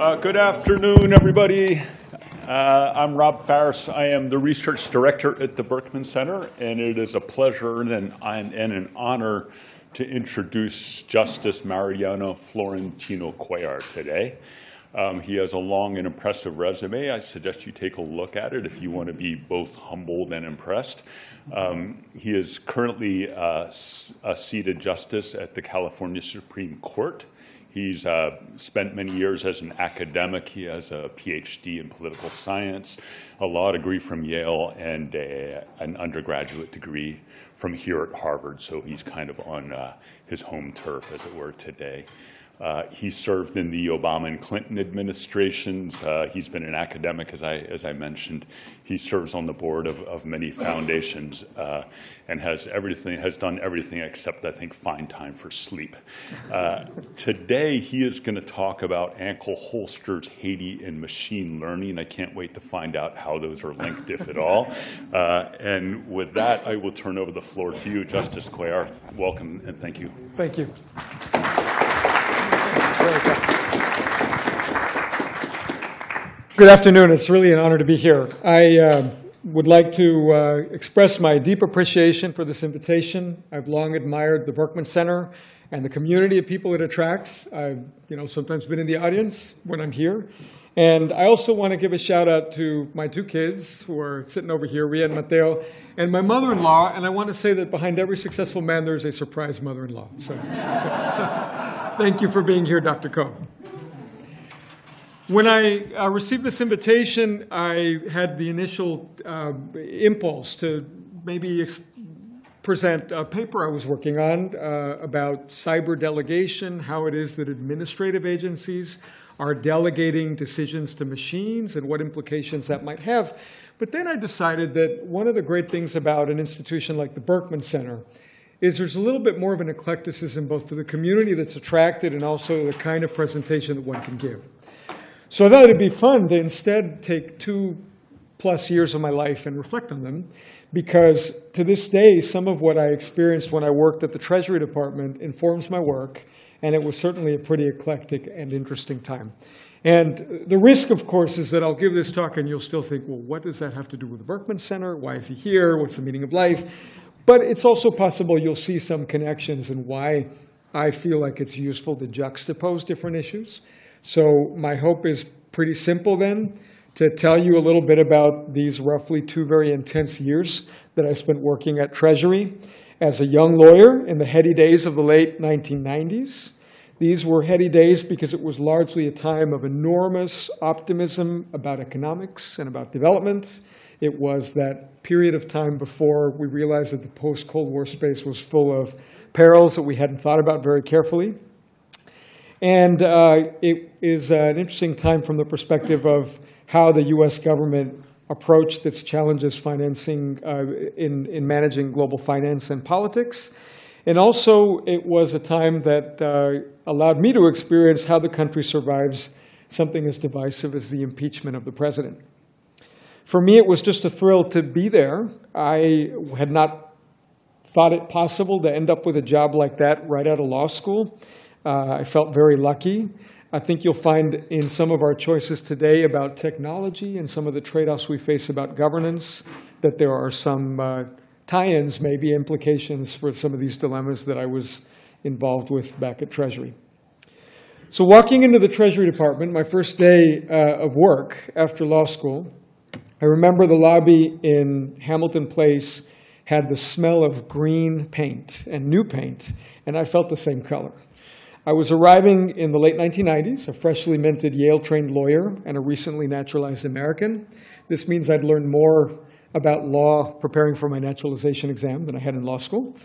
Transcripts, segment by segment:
Uh, good afternoon, everybody. Uh, I'm Rob Faris. I am the research director at the Berkman Center, and it is a pleasure and an, and an honor to introduce Justice Mariano Florentino Cuellar today. Um, he has a long and impressive resume. I suggest you take a look at it if you want to be both humbled and impressed. Um, he is currently uh, a seated justice at the California Supreme Court. He's uh, spent many years as an academic. He has a PhD in political science, a law degree from Yale, and a, an undergraduate degree from here at Harvard. So he's kind of on uh, his home turf, as it were, today. Uh, he served in the Obama and Clinton administrations. Uh, he's been an academic, as I, as I mentioned. He serves on the board of, of many foundations uh, and has everything, has done everything except, I think, find time for sleep. Uh, today, he is going to talk about ankle holsters, Haiti, and machine learning. I can't wait to find out how those are linked, if at all. Uh, and with that, I will turn over the floor to you, Justice Cuellar. Welcome and thank you. Thank you. Good afternoon. It's really an honor to be here. I uh, would like to uh, express my deep appreciation for this invitation. I've long admired the Berkman Center and the community of people it attracts. I've you know, sometimes been in the audience when I'm here. And I also want to give a shout out to my two kids who are sitting over here, Ria and Mateo, and my mother-in-law. And I want to say that behind every successful man, there's a surprise mother-in-law. So thank you for being here, Dr. Koh. When I uh, received this invitation, I had the initial uh, impulse to maybe present a paper I was working on uh, about cyber delegation, how it is that administrative agencies are delegating decisions to machines and what implications that might have. But then I decided that one of the great things about an institution like the Berkman Center is there's a little bit more of an eclecticism both to the community that's attracted and also the kind of presentation that one can give. So I thought it'd be fun to instead take two plus years of my life and reflect on them because to this day, some of what I experienced when I worked at the Treasury Department informs my work and it was certainly a pretty eclectic and interesting time. And the risk, of course, is that I'll give this talk and you'll still think, well, what does that have to do with the Berkman Center? Why is he here? What's the meaning of life? But it's also possible you'll see some connections and why I feel like it's useful to juxtapose different issues. So my hope is pretty simple then, to tell you a little bit about these roughly two very intense years that I spent working at Treasury as a young lawyer in the heady days of the late 1990s. These were heady days because it was largely a time of enormous optimism about economics and about development. It was that period of time before we realized that the post-Cold War space was full of perils that we hadn't thought about very carefully. And uh, it is an interesting time from the perspective of how the US government approached that challenges financing uh, in, in managing global finance and politics. And also, it was a time that uh, allowed me to experience how the country survives something as divisive as the impeachment of the president. For me, it was just a thrill to be there. I had not thought it possible to end up with a job like that right out of law school. Uh, I felt very lucky. I think you'll find in some of our choices today about technology and some of the trade-offs we face about governance that there are some uh, tie-ins, maybe implications for some of these dilemmas that I was involved with back at Treasury. So walking into the Treasury Department, my first day uh, of work after law school, I remember the lobby in Hamilton Place had the smell of green paint and new paint, and I felt the same color. I was arriving in the late 1990s, a freshly minted Yale-trained lawyer and a recently naturalized American. This means I'd learned more about law preparing for my naturalization exam than I had in law school.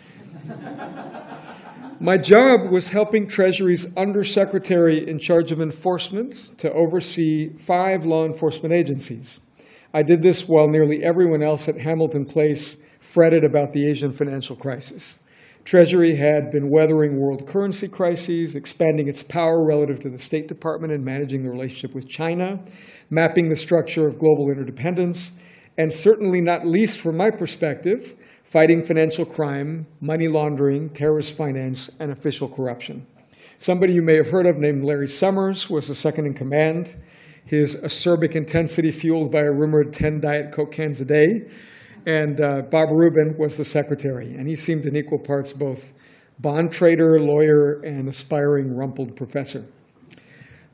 my job was helping Treasury's undersecretary in charge of enforcement to oversee five law enforcement agencies. I did this while nearly everyone else at Hamilton Place fretted about the Asian financial crisis. Treasury had been weathering world currency crises, expanding its power relative to the State Department and managing the relationship with China, mapping the structure of global interdependence, and certainly not least from my perspective, fighting financial crime, money laundering, terrorist finance, and official corruption. Somebody you may have heard of named Larry Summers was the second in command. His acerbic intensity fueled by a rumored 10 Diet Coke cans a day. And uh, Bob Rubin was the secretary, and he seemed in equal parts both bond trader, lawyer, and aspiring rumpled professor.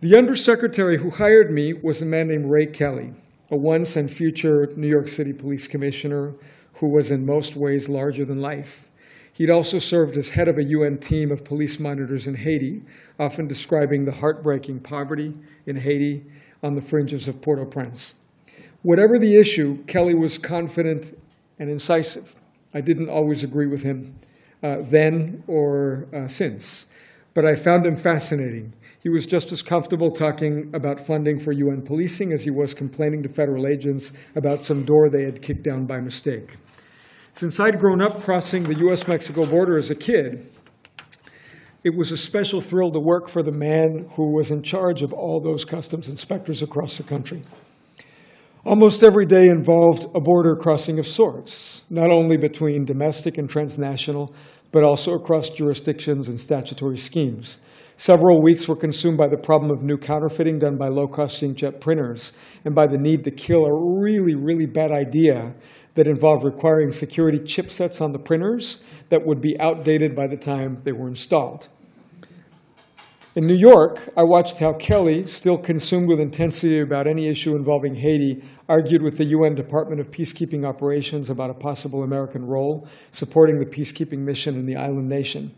The undersecretary who hired me was a man named Ray Kelly, a once and future New York City police commissioner who was in most ways larger than life. He'd also served as head of a UN team of police monitors in Haiti, often describing the heartbreaking poverty in Haiti on the fringes of Port au Prince. Whatever the issue, Kelly was confident and incisive. I didn't always agree with him uh, then or uh, since, but I found him fascinating. He was just as comfortable talking about funding for UN policing as he was complaining to federal agents about some door they had kicked down by mistake. Since I'd grown up crossing the US Mexico border as a kid, it was a special thrill to work for the man who was in charge of all those customs inspectors across the country. Almost every day involved a border crossing of sorts, not only between domestic and transnational, but also across jurisdictions and statutory schemes. Several weeks were consumed by the problem of new counterfeiting done by low cost inkjet printers and by the need to kill a really, really bad idea that involved requiring security chipsets on the printers that would be outdated by the time they were installed. In New York, I watched how Kelly, still consumed with intensity about any issue involving Haiti, argued with the UN Department of Peacekeeping Operations about a possible American role supporting the peacekeeping mission in the island nation.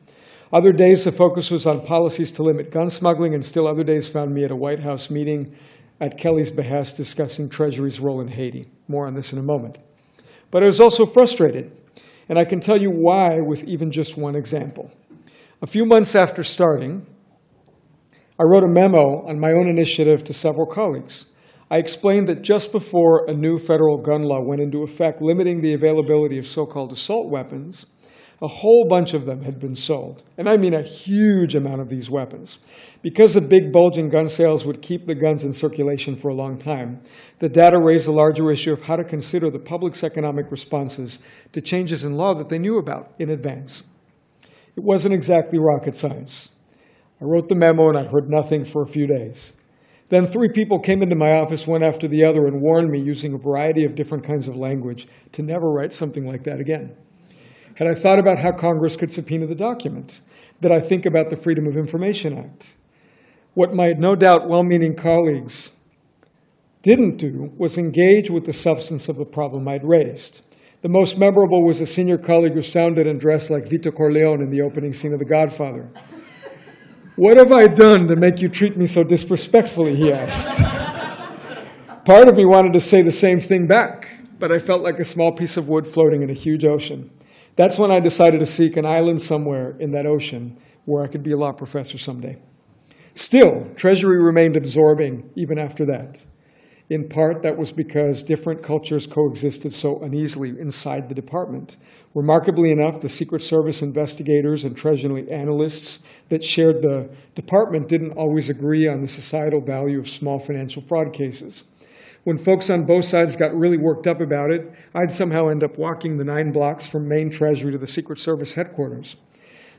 Other days, the focus was on policies to limit gun smuggling, and still other days found me at a White House meeting at Kelly's behest discussing Treasury's role in Haiti. More on this in a moment. But I was also frustrated, and I can tell you why with even just one example. A few months after starting, I wrote a memo on my own initiative to several colleagues. I explained that just before a new federal gun law went into effect limiting the availability of so called assault weapons, a whole bunch of them had been sold. And I mean a huge amount of these weapons. Because the big bulging gun sales would keep the guns in circulation for a long time, the data raised a larger issue of how to consider the public's economic responses to changes in law that they knew about in advance. It wasn't exactly rocket science. I wrote the memo and I heard nothing for a few days. Then three people came into my office one after the other and warned me using a variety of different kinds of language to never write something like that again. Had I thought about how Congress could subpoena the document, did I think about the Freedom of Information Act? What my no doubt well meaning colleagues didn't do was engage with the substance of the problem I'd raised. The most memorable was a senior colleague who sounded and dressed like Vito Corleone in the opening scene of The Godfather. What have I done to make you treat me so disrespectfully? He asked. Part of me wanted to say the same thing back, but I felt like a small piece of wood floating in a huge ocean. That's when I decided to seek an island somewhere in that ocean where I could be a law professor someday. Still, Treasury remained absorbing even after that. In part, that was because different cultures coexisted so uneasily inside the department. Remarkably enough, the Secret Service investigators and Treasury analysts that shared the department didn't always agree on the societal value of small financial fraud cases. When folks on both sides got really worked up about it, I'd somehow end up walking the nine blocks from Main Treasury to the Secret Service headquarters.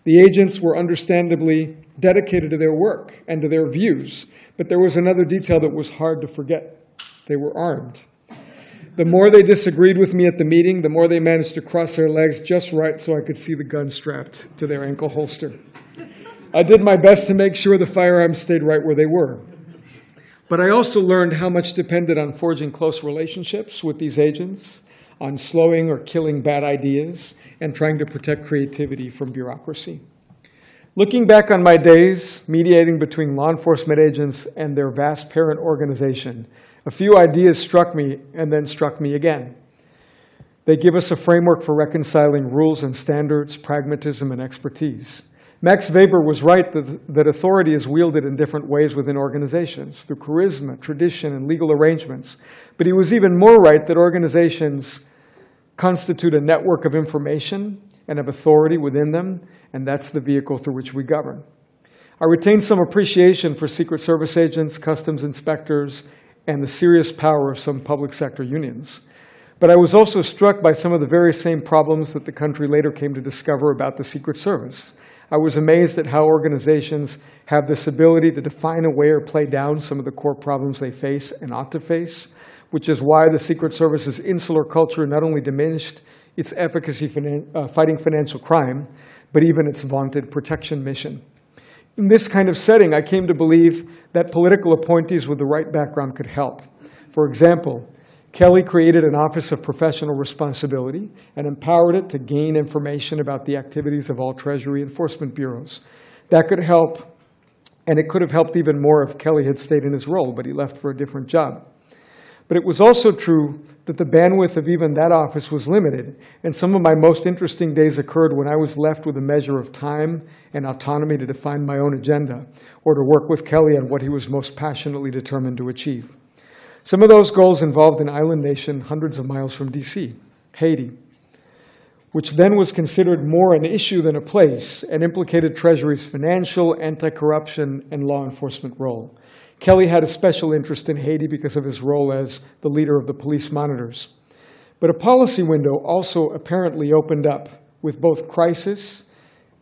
The agents were understandably dedicated to their work and to their views, but there was another detail that was hard to forget. They were armed. The more they disagreed with me at the meeting, the more they managed to cross their legs just right so I could see the gun strapped to their ankle holster. I did my best to make sure the firearms stayed right where they were. But I also learned how much depended on forging close relationships with these agents, on slowing or killing bad ideas, and trying to protect creativity from bureaucracy. Looking back on my days mediating between law enforcement agents and their vast parent organization, a few ideas struck me and then struck me again. They give us a framework for reconciling rules and standards, pragmatism, and expertise. Max Weber was right that, that authority is wielded in different ways within organizations, through charisma, tradition, and legal arrangements. But he was even more right that organizations constitute a network of information and of authority within them, and that's the vehicle through which we govern. I retain some appreciation for Secret Service agents, customs inspectors, and the serious power of some public sector unions. But I was also struck by some of the very same problems that the country later came to discover about the Secret Service. I was amazed at how organizations have this ability to define away or play down some of the core problems they face and ought to face, which is why the Secret Service's insular culture not only diminished its efficacy finan- uh, fighting financial crime, but even its vaunted protection mission. In this kind of setting, I came to believe that political appointees with the right background could help. For example, Kelly created an Office of Professional Responsibility and empowered it to gain information about the activities of all Treasury enforcement bureaus. That could help, and it could have helped even more if Kelly had stayed in his role, but he left for a different job. But it was also true that the bandwidth of even that office was limited, and some of my most interesting days occurred when I was left with a measure of time and autonomy to define my own agenda or to work with Kelly on what he was most passionately determined to achieve. Some of those goals involved an island nation hundreds of miles from DC, Haiti, which then was considered more an issue than a place and implicated Treasury's financial, anti corruption, and law enforcement role. Kelly had a special interest in Haiti because of his role as the leader of the police monitors. But a policy window also apparently opened up with both crisis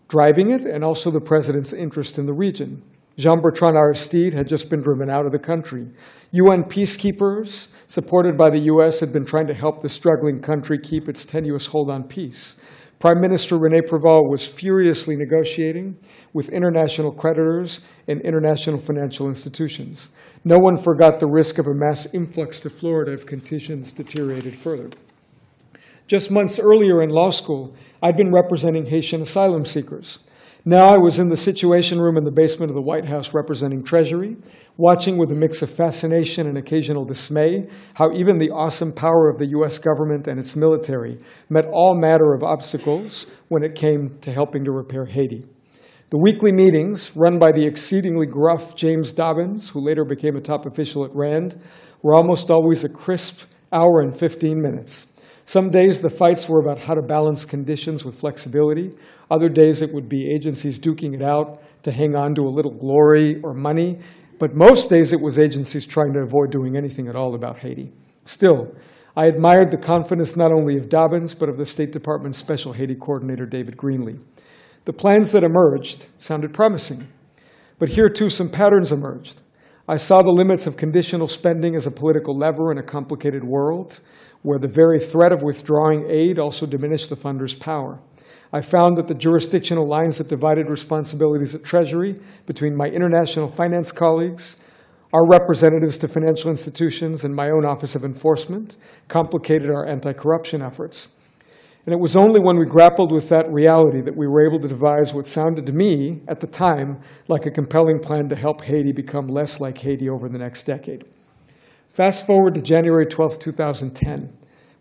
driving it and also the president's interest in the region. Jean Bertrand Aristide had just been driven out of the country. UN peacekeepers, supported by the US, had been trying to help the struggling country keep its tenuous hold on peace. Prime Minister Rene Preval was furiously negotiating with international creditors and international financial institutions. No one forgot the risk of a mass influx to Florida if conditions deteriorated further. Just months earlier in law school, I'd been representing Haitian asylum seekers. Now I was in the Situation Room in the basement of the White House representing Treasury, watching with a mix of fascination and occasional dismay how even the awesome power of the US government and its military met all matter of obstacles when it came to helping to repair Haiti. The weekly meetings, run by the exceedingly gruff James Dobbins, who later became a top official at RAND, were almost always a crisp hour and 15 minutes. Some days the fights were about how to balance conditions with flexibility. Other days it would be agencies duking it out to hang on to a little glory or money. But most days it was agencies trying to avoid doing anything at all about Haiti. Still, I admired the confidence not only of Dobbins, but of the State Department's Special Haiti Coordinator, David Greenlee. The plans that emerged sounded promising. But here, too, some patterns emerged. I saw the limits of conditional spending as a political lever in a complicated world where the very threat of withdrawing aid also diminished the funder's power. I found that the jurisdictional lines that divided responsibilities at Treasury between my international finance colleagues, our representatives to financial institutions, and my own Office of Enforcement complicated our anti corruption efforts. And it was only when we grappled with that reality that we were able to devise what sounded to me, at the time, like a compelling plan to help Haiti become less like Haiti over the next decade. Fast forward to January 12, 2010,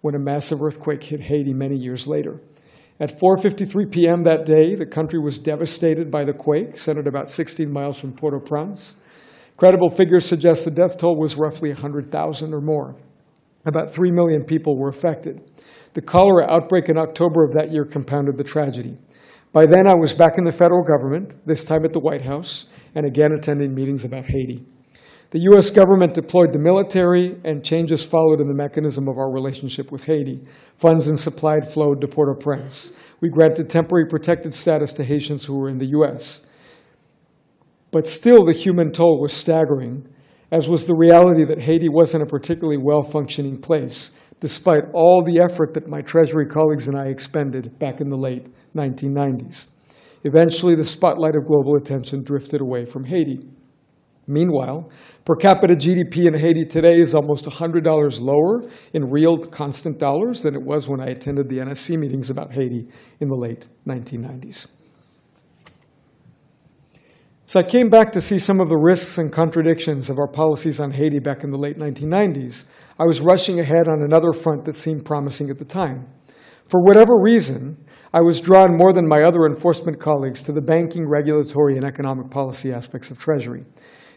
when a massive earthquake hit Haiti many years later. At 4:53 p.m. that day, the country was devastated by the quake, centered about 16 miles from Port-au-Prince. Credible figures suggest the death toll was roughly 100,000 or more. About 3 million people were affected. The cholera outbreak in October of that year compounded the tragedy. By then, I was back in the federal government, this time at the White House, and again attending meetings about Haiti. The US government deployed the military, and changes followed in the mechanism of our relationship with Haiti. Funds and supply flowed to Port au Prince. We granted temporary protected status to Haitians who were in the US. But still, the human toll was staggering, as was the reality that Haiti wasn't a particularly well functioning place, despite all the effort that my Treasury colleagues and I expended back in the late 1990s. Eventually, the spotlight of global attention drifted away from Haiti. Meanwhile, per capita GDP in Haiti today is almost $100 lower in real constant dollars than it was when I attended the NSC meetings about Haiti in the late 1990s. So I came back to see some of the risks and contradictions of our policies on Haiti back in the late 1990s. I was rushing ahead on another front that seemed promising at the time. For whatever reason, I was drawn more than my other enforcement colleagues to the banking, regulatory, and economic policy aspects of Treasury.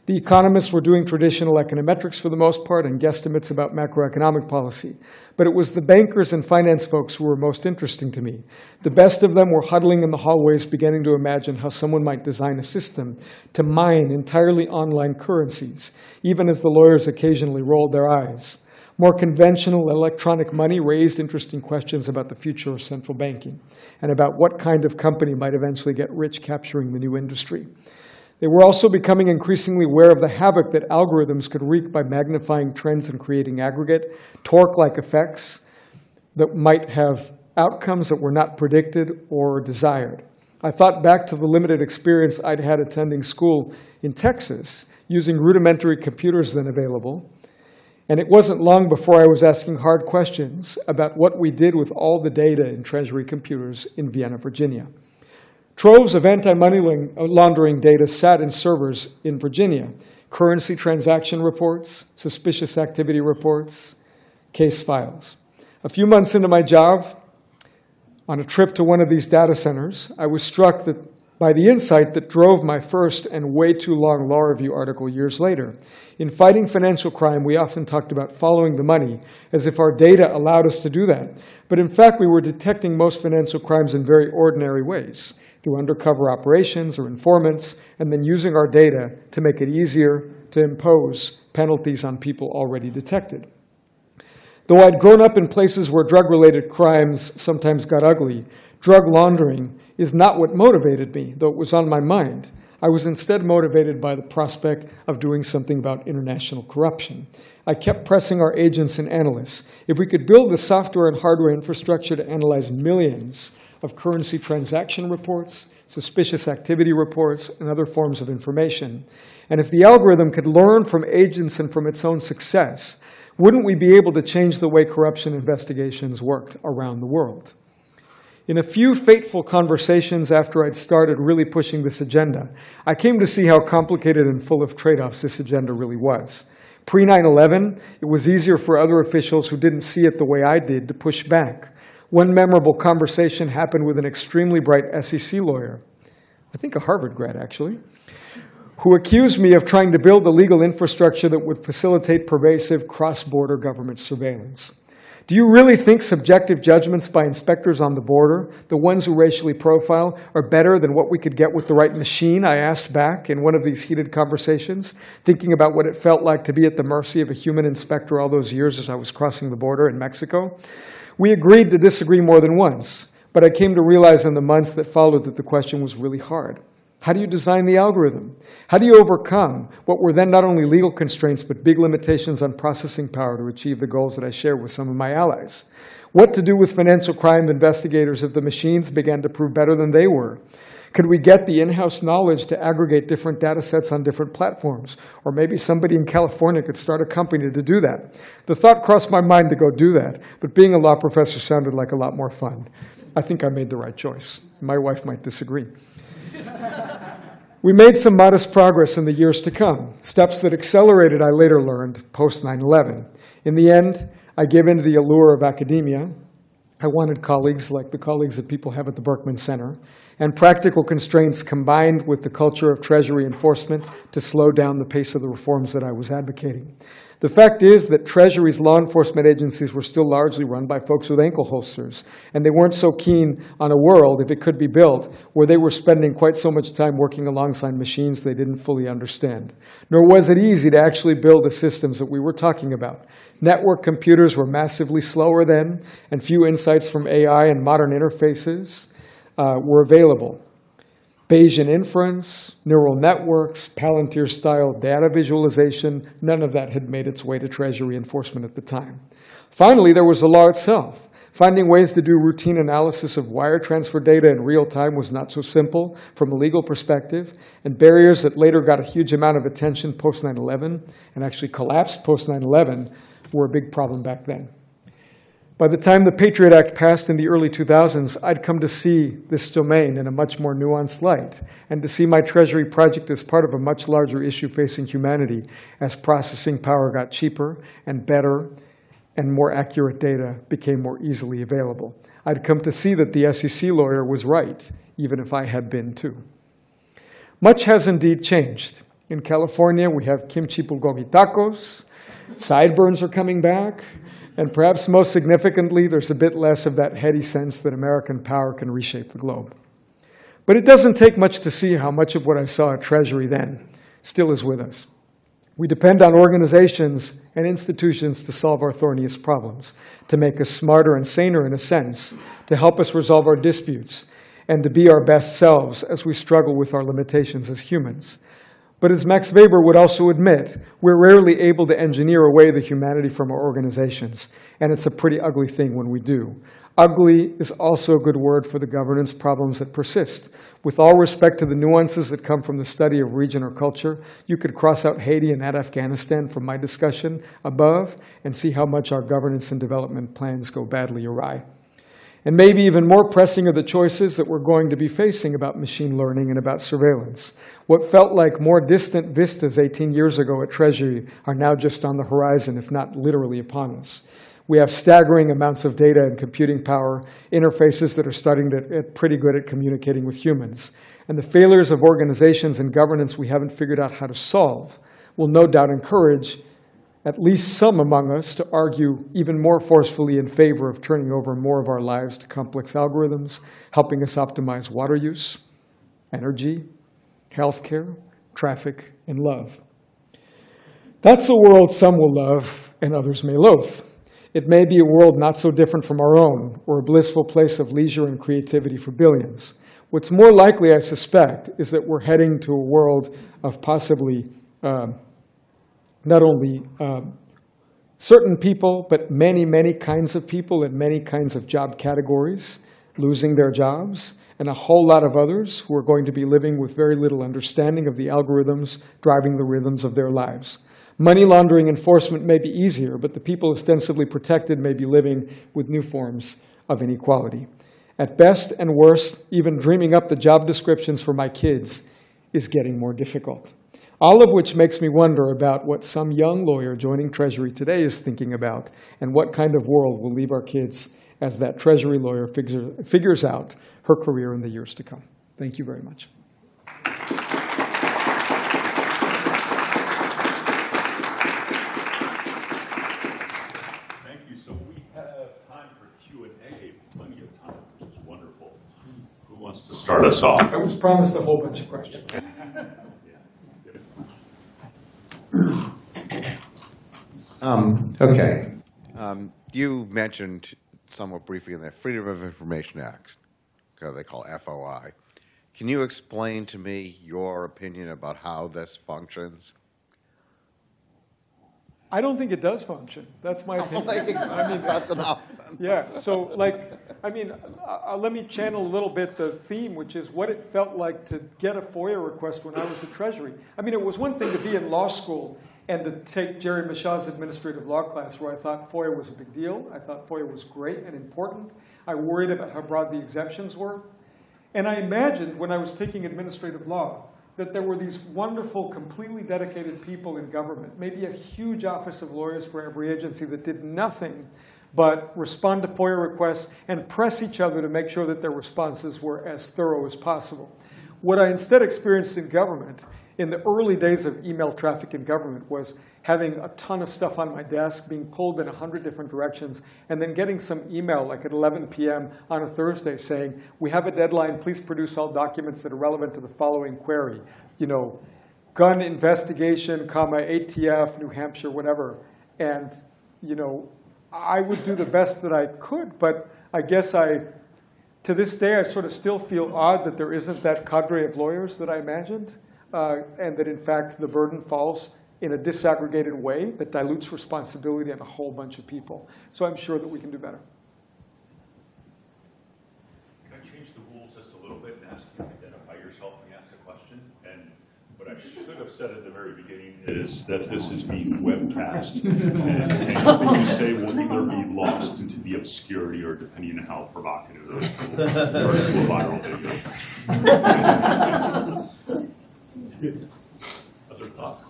The economists were doing traditional econometrics for the most part and guesstimates about macroeconomic policy. But it was the bankers and finance folks who were most interesting to me. The best of them were huddling in the hallways, beginning to imagine how someone might design a system to mine entirely online currencies, even as the lawyers occasionally rolled their eyes. More conventional electronic money raised interesting questions about the future of central banking and about what kind of company might eventually get rich capturing the new industry. They were also becoming increasingly aware of the havoc that algorithms could wreak by magnifying trends and creating aggregate, torque like effects that might have outcomes that were not predicted or desired. I thought back to the limited experience I'd had attending school in Texas using rudimentary computers then available. And it wasn't long before I was asking hard questions about what we did with all the data in Treasury computers in Vienna, Virginia. Troves of anti-money uh, laundering data sat in servers in Virginia. Currency transaction reports, suspicious activity reports, case files. A few months into my job, on a trip to one of these data centers, I was struck that by the insight that drove my first and way too long law review article years later. In fighting financial crime, we often talked about following the money as if our data allowed us to do that. But in fact, we were detecting most financial crimes in very ordinary ways through undercover operations or informants, and then using our data to make it easier to impose penalties on people already detected. Though I'd grown up in places where drug related crimes sometimes got ugly, drug laundering is not what motivated me, though it was on my mind. I was instead motivated by the prospect of doing something about international corruption. I kept pressing our agents and analysts. If we could build the software and hardware infrastructure to analyze millions of currency transaction reports, suspicious activity reports, and other forms of information, and if the algorithm could learn from agents and from its own success, wouldn't we be able to change the way corruption investigations worked around the world? In a few fateful conversations after I'd started really pushing this agenda, I came to see how complicated and full of trade offs this agenda really was. Pre 9 11, it was easier for other officials who didn't see it the way I did to push back. One memorable conversation happened with an extremely bright SEC lawyer, I think a Harvard grad actually, who accused me of trying to build a legal infrastructure that would facilitate pervasive cross border government surveillance. Do you really think subjective judgments by inspectors on the border, the ones who racially profile, are better than what we could get with the right machine? I asked back in one of these heated conversations, thinking about what it felt like to be at the mercy of a human inspector all those years as I was crossing the border in Mexico. We agreed to disagree more than once, but I came to realize in the months that followed that the question was really hard. How do you design the algorithm? How do you overcome what were then not only legal constraints, but big limitations on processing power to achieve the goals that I shared with some of my allies? What to do with financial crime investigators if the machines began to prove better than they were? Could we get the in-house knowledge to aggregate different data sets on different platforms? Or maybe somebody in California could start a company to do that. The thought crossed my mind to go do that, but being a law professor sounded like a lot more fun. I think I made the right choice. My wife might disagree. we made some modest progress in the years to come, steps that accelerated, I later learned, post 9 11. In the end, I gave in to the allure of academia. I wanted colleagues like the colleagues that people have at the Berkman Center, and practical constraints combined with the culture of Treasury enforcement to slow down the pace of the reforms that I was advocating. The fact is that Treasury's law enforcement agencies were still largely run by folks with ankle holsters, and they weren't so keen on a world, if it could be built, where they were spending quite so much time working alongside machines they didn't fully understand. Nor was it easy to actually build the systems that we were talking about. Network computers were massively slower then, and few insights from AI and modern interfaces uh, were available. Bayesian inference, neural networks, Palantir style data visualization, none of that had made its way to Treasury enforcement at the time. Finally, there was the law itself. Finding ways to do routine analysis of wire transfer data in real time was not so simple from a legal perspective, and barriers that later got a huge amount of attention post 9 11 and actually collapsed post 9 11 were a big problem back then. By the time the Patriot Act passed in the early 2000s, I'd come to see this domain in a much more nuanced light, and to see my Treasury project as part of a much larger issue facing humanity as processing power got cheaper and better and more accurate data became more easily available. I'd come to see that the SEC lawyer was right, even if I had been too. Much has indeed changed. In California, we have kimchi bulgogi tacos, sideburns are coming back. And perhaps most significantly, there's a bit less of that heady sense that American power can reshape the globe. But it doesn't take much to see how much of what I saw at Treasury then still is with us. We depend on organizations and institutions to solve our thorniest problems, to make us smarter and saner in a sense, to help us resolve our disputes, and to be our best selves as we struggle with our limitations as humans. But as Max Weber would also admit, we're rarely able to engineer away the humanity from our organizations, and it's a pretty ugly thing when we do. Ugly is also a good word for the governance problems that persist. With all respect to the nuances that come from the study of region or culture, you could cross out Haiti and add Afghanistan from my discussion above and see how much our governance and development plans go badly awry. And maybe even more pressing are the choices that we're going to be facing about machine learning and about surveillance. What felt like more distant vistas 18 years ago at Treasury are now just on the horizon, if not literally upon us. We have staggering amounts of data and computing power, interfaces that are starting to get pretty good at communicating with humans. And the failures of organizations and governance we haven't figured out how to solve will no doubt encourage at least some among us to argue even more forcefully in favor of turning over more of our lives to complex algorithms, helping us optimize water use, energy, healthcare, traffic, and love. That's a world some will love and others may loathe. It may be a world not so different from our own, or a blissful place of leisure and creativity for billions. What's more likely, I suspect, is that we're heading to a world of possibly uh, not only uh, certain people, but many, many kinds of people in many kinds of job categories losing their jobs, and a whole lot of others who are going to be living with very little understanding of the algorithms driving the rhythms of their lives. Money laundering enforcement may be easier, but the people ostensibly protected may be living with new forms of inequality. At best and worst, even dreaming up the job descriptions for my kids is getting more difficult. All of which makes me wonder about what some young lawyer joining Treasury today is thinking about and what kind of world will leave our kids as that Treasury lawyer figures out her career in the years to come. Thank you very much. Thank you. So we have time for Q&A, plenty of time, which is wonderful. Who wants to start us off? I was promised a whole bunch of questions. Um, okay. Um, you mentioned somewhat briefly in the Freedom of Information Act, they call FOI. Can you explain to me your opinion about how this functions? I don't think it does function. That's my opinion. I mean, That's enough. yeah. So, like, I mean, uh, uh, let me channel a little bit the theme, which is what it felt like to get a FOIA request when I was at Treasury. I mean, it was one thing to be in law school and to take Jerry Mashaw's administrative law class, where I thought FOIA was a big deal. I thought FOIA was great and important. I worried about how broad the exemptions were. And I imagined when I was taking administrative law that there were these wonderful, completely dedicated people in government, maybe a huge office of lawyers for every agency that did nothing but respond to FOIA requests and press each other to make sure that their responses were as thorough as possible. What I instead experienced in government in the early days of email traffic in government was having a ton of stuff on my desk, being pulled in 100 different directions, and then getting some email like at 11 p.m. on a Thursday saying, we have a deadline, please produce all documents that are relevant to the following query. You know, gun investigation, comma, ATF, New Hampshire, whatever. And, you know, I would do the best that I could, but I guess I, to this day, I sort of still feel odd that there isn't that cadre of lawyers that I imagined, uh, and that in fact the burden falls in a disaggregated way that dilutes responsibility on a whole bunch of people. So I'm sure that we can do better. Can I change the rules just a little bit and ask you to identify yourself when you ask a question? And what I should have said at the very beginning is that this is being webcast. and anything you say will either be lost into the obscurity or depending on how provocative it is, turn into a viral video.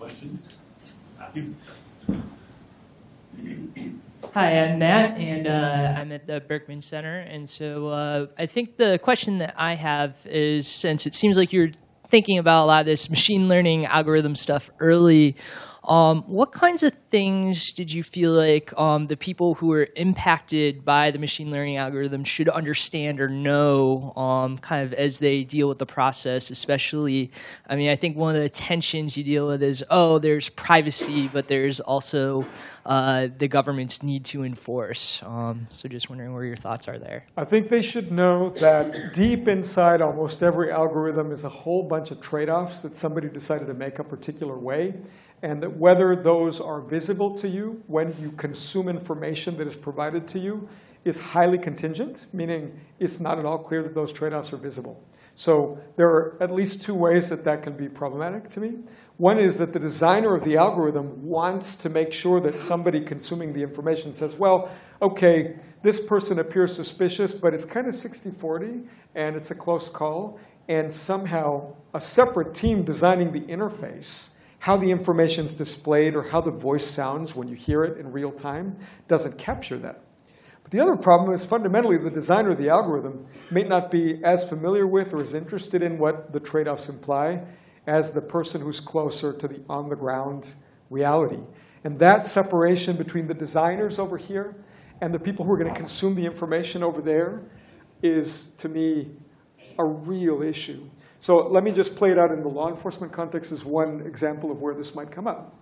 Questions? Hi, I'm Matt, and uh, I'm at the Berkman Center. And so uh, I think the question that I have is since it seems like you're thinking about a lot of this machine learning algorithm stuff early Um, what kinds of things did you feel like um, the people who were impacted by the machine learning algorithm should understand or know, um, kind of as they deal with the process? Especially, I mean, I think one of the tensions you deal with is, oh, there's privacy, but there's also uh, the government's need to enforce. Um, so, just wondering where your thoughts are there. I think they should know that deep inside almost every algorithm is a whole bunch of trade-offs that somebody decided to make a particular way, and that whether those are visible to you when you consume information that is provided to you is highly contingent, meaning it's not at all clear that those trade-offs are visible. So there are at least two ways that that can be problematic to me. One is that the designer of the algorithm wants to make sure that somebody consuming the information says, well, okay, this person appears suspicious, but it's kind of 60-40, and it's a close call. And somehow a separate team designing the interface, how the information is displayed or how the voice sounds when you hear it in real time, doesn't capture that. But the other problem is fundamentally the designer of the algorithm may not be as familiar with or as interested in what the trade-offs imply as the person who's closer to the on-the-ground reality. And that separation between the designers over here and the people who are going to consume the information over there is, to me, a real issue. So let me just play it out in the law enforcement context as one example of where this might come up.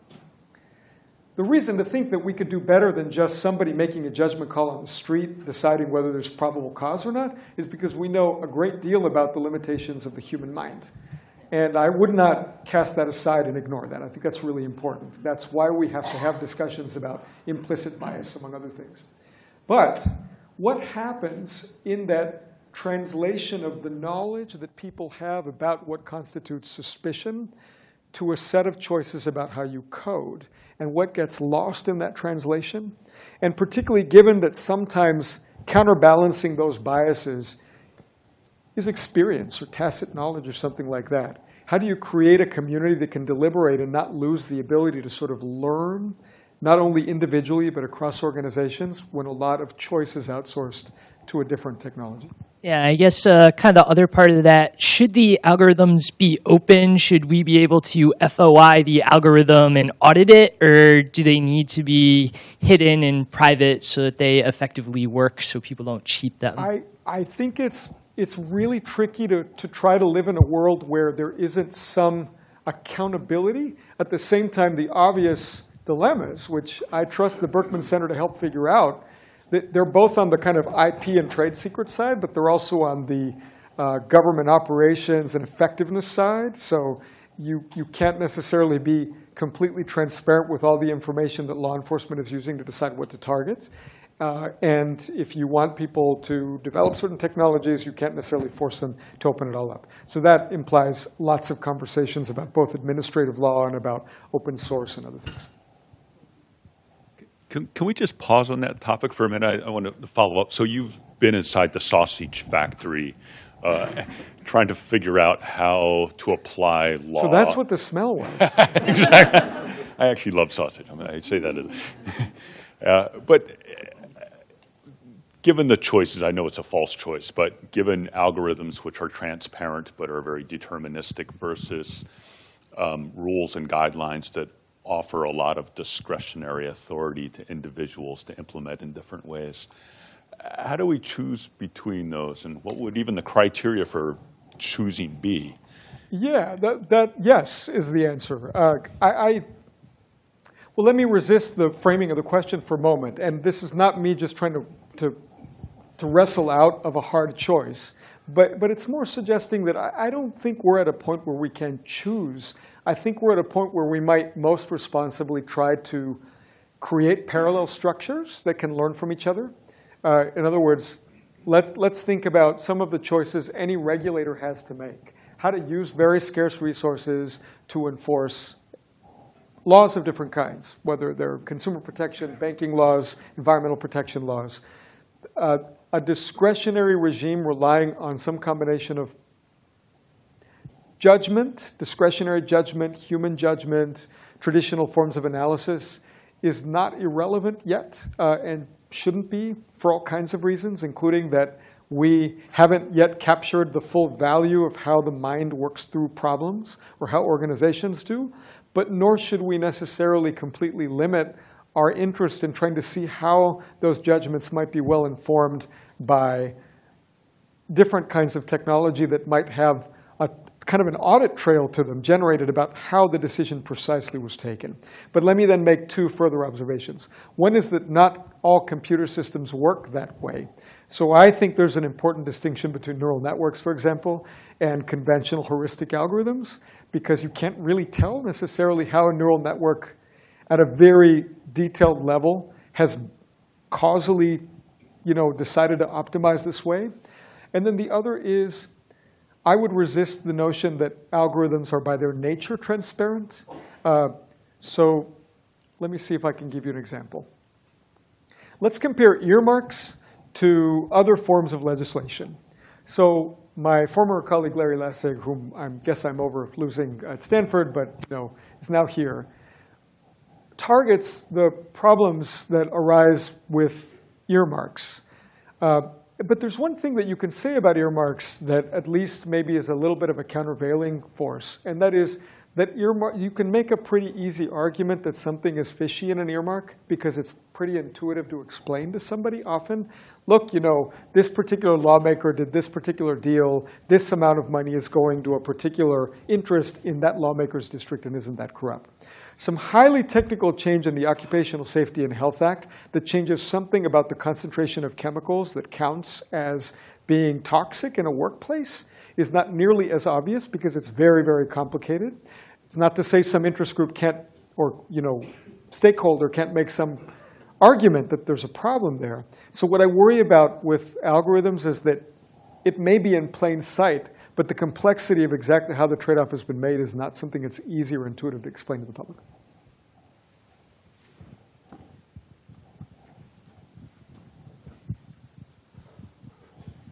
The reason to think that we could do better than just somebody making a judgment call on the street, deciding whether there's probable cause or not, is because we know a great deal about the limitations of the human mind. And I would not cast that aside and ignore that. I think that's really important. That's why we have to have discussions about implicit bias, among other things. But what happens in that translation of the knowledge that people have about what constitutes suspicion to a set of choices about how you code and what gets lost in that translation. And particularly given that sometimes counterbalancing those biases is experience or tacit knowledge or something like that. How do you create a community that can deliberate and not lose the ability to sort of learn, not only individually, but across organizations when a lot of choice is outsourced to a different technology? Yeah, I guess uh, kind of the other part of that, should the algorithms be open? Should we be able to FOI the algorithm and audit it? Or do they need to be hidden and private so that they effectively work so people don't cheat them? I, I think it's, it's really tricky to, to try to live in a world where there isn't some accountability. At the same time, the obvious dilemmas, which I trust the Berkman Center to help figure out, they're both on the kind of IP and trade secret side, but they're also on the uh, government operations and effectiveness side. So you, you can't necessarily be completely transparent with all the information that law enforcement is using to decide what to target. Uh, and if you want people to develop certain technologies, you can't necessarily force them to open it all up. So that implies lots of conversations about both administrative law and about open source and other things. Can, can we just pause on that topic for a minute? I, I want to follow up. So you've been inside the sausage factory uh, trying to figure out how to apply law. So that's what the smell was. exactly. I actually love sausage. I, mean, I say that. As, uh, but given the choices, I know it's a false choice, but given algorithms which are transparent but are very deterministic versus um, rules and guidelines that offer a lot of discretionary authority to individuals to implement in different ways. How do we choose between those, and what would even the criteria for choosing be? Yeah, that, that yes is the answer. Uh, I, I, well, let me resist the framing of the question for a moment, and this is not me just trying to to, to wrestle out of a hard choice, but but it's more suggesting that I, I don't think we're at a point where we can choose I think we're at a point where we might most responsibly try to create parallel structures that can learn from each other. Uh, in other words, let, let's think about some of the choices any regulator has to make. How to use very scarce resources to enforce laws of different kinds, whether they're consumer protection, banking laws, environmental protection laws. Uh, a discretionary regime relying on some combination of judgment, discretionary judgment, human judgment, traditional forms of analysis is not irrelevant yet uh, and shouldn't be for all kinds of reasons, including that we haven't yet captured the full value of how the mind works through problems or how organizations do. but nor should we necessarily completely limit our interest in trying to see how those judgments might be well informed by different kinds of technology that might have kind of an audit trail to them generated about how the decision precisely was taken. But let me then make two further observations. One is that not all computer systems work that way. So I think there's an important distinction between neural networks, for example, and conventional heuristic algorithms, because you can't really tell necessarily how a neural network at a very detailed level has causally you know, decided to optimize this way. And then the other is I would resist the notion that algorithms are by their nature transparent. Uh, so let me see if I can give you an example. Let's compare earmarks to other forms of legislation. So my former colleague Larry Lessig, whom I guess I'm over losing at Stanford, but you know, is now here, targets the problems that arise with earmarks. Uh, but there's one thing that you can say about earmarks that at least maybe is a little bit of a countervailing force, and that is that earmark, you can make a pretty easy argument that something is fishy in an earmark because it's pretty intuitive to explain to somebody often. Look, you know, this particular lawmaker did this particular deal. This amount of money is going to a particular interest in that lawmaker's district, and isn't that corrupt? Some highly technical change in the Occupational Safety and Health Act that changes something about the concentration of chemicals that counts as being toxic in a workplace is not nearly as obvious because it's very, very complicated. It's not to say some interest group can't, or you know, stakeholder can't make some argument that there's a problem there. So what I worry about with algorithms is that it may be in plain sight, but the complexity of exactly how the trade-off has been made is not something that's easy or intuitive to explain to the public.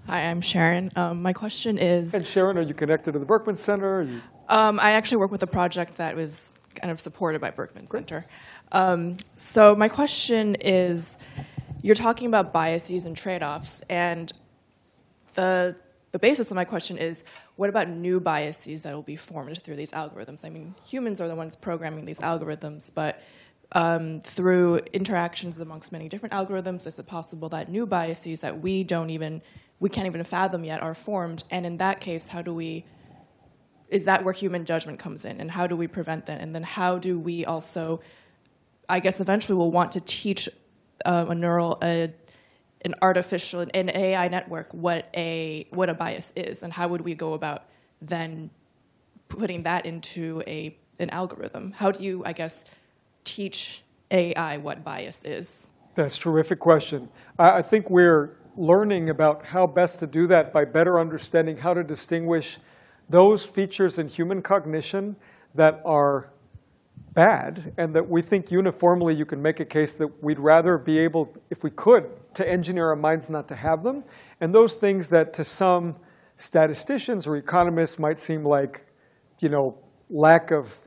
Hi, I'm Sharon. Um, my question is, And Sharon, are you connected to the Berkman Center? You- um, I actually work with a project that was kind of supported by Berkman Center. Um, so my question is, you're talking about biases and trade-offs, and the the basis of my question is, what about new biases that will be formed through these algorithms? I mean, humans are the ones programming these algorithms, but um, through interactions amongst many different algorithms, is it possible that new biases that we don't even we can't even fathom yet are formed? And in that case, how do we is that where human judgment comes in, and how do we prevent that? And then how do we also, I guess, eventually we'll want to teach uh, a neural a, an artificial an AI network what a what a bias is, and how would we go about then putting that into a an algorithm? How do you, I guess, teach AI what bias is? That's a terrific question. I I think we're learning about how best to do that by better understanding how to distinguish those features in human cognition that are bad and that we think uniformly you can make a case that we'd rather be able, if we could, to engineer our minds not to have them. And those things that to some statisticians or economists might seem like, you know, lack of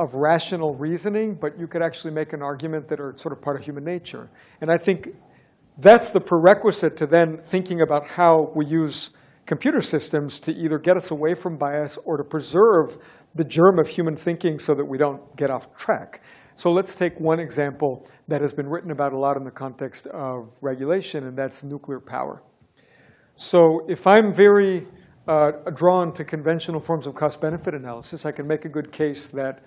of rational reasoning, but you could actually make an argument that are sort of part of human nature. And I think that's the prerequisite to then thinking about how we use computer systems to either get us away from bias or to preserve the germ of human thinking so that we don't get off track. So let's take one example that has been written about a lot in the context of regulation, and that's nuclear power. So if I'm very uh, drawn to conventional forms of cost-benefit analysis, I can make a good case that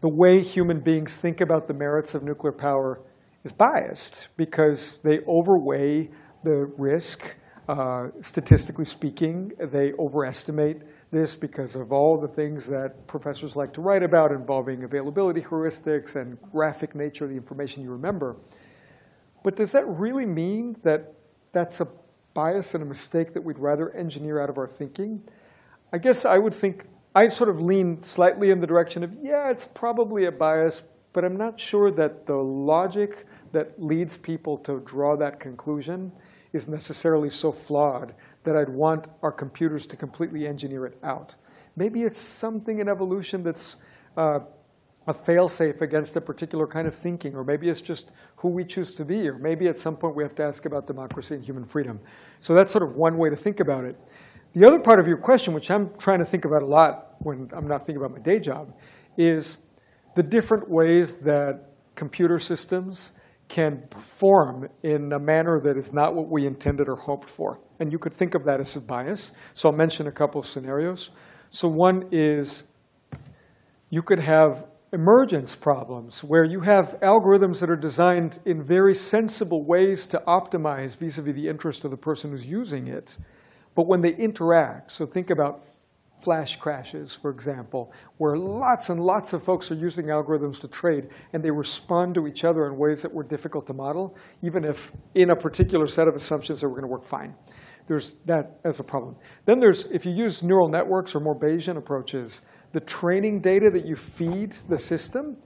the way human beings think about the merits of nuclear power is biased because they overweigh the risk. Uh, statistically speaking, they overestimate this because of all the things that professors like to write about involving availability heuristics and graphic nature of the information you remember. But does that really mean that that's a bias and a mistake that we'd rather engineer out of our thinking? I guess I would think, I sort of lean slightly in the direction of, yeah, it's probably a bias, but I'm not sure that the logic that leads people to draw that conclusion is necessarily so flawed that I'd want our computers to completely engineer it out. Maybe it's something in evolution that's uh, a failsafe against a particular kind of thinking, or maybe it's just who we choose to be, or maybe at some point we have to ask about democracy and human freedom. So that's sort of one way to think about it. The other part of your question, which I'm trying to think about a lot when I'm not thinking about my day job, is the different ways that computer systems can perform in a manner that is not what we intended or hoped for. And you could think of that as a bias. So I'll mention a couple of scenarios. So one is you could have emergence problems where you have algorithms that are designed in very sensible ways to optimize vis-a-vis the interest of the person who's using it. But when they interact, so think about flash crashes, for example, where lots and lots of folks are using algorithms to trade and they respond to each other in ways that were difficult to model, even if in a particular set of assumptions they were going to work fine. There's that as a problem. Then there's, if you use neural networks or more Bayesian approaches, the training data that you feed the system,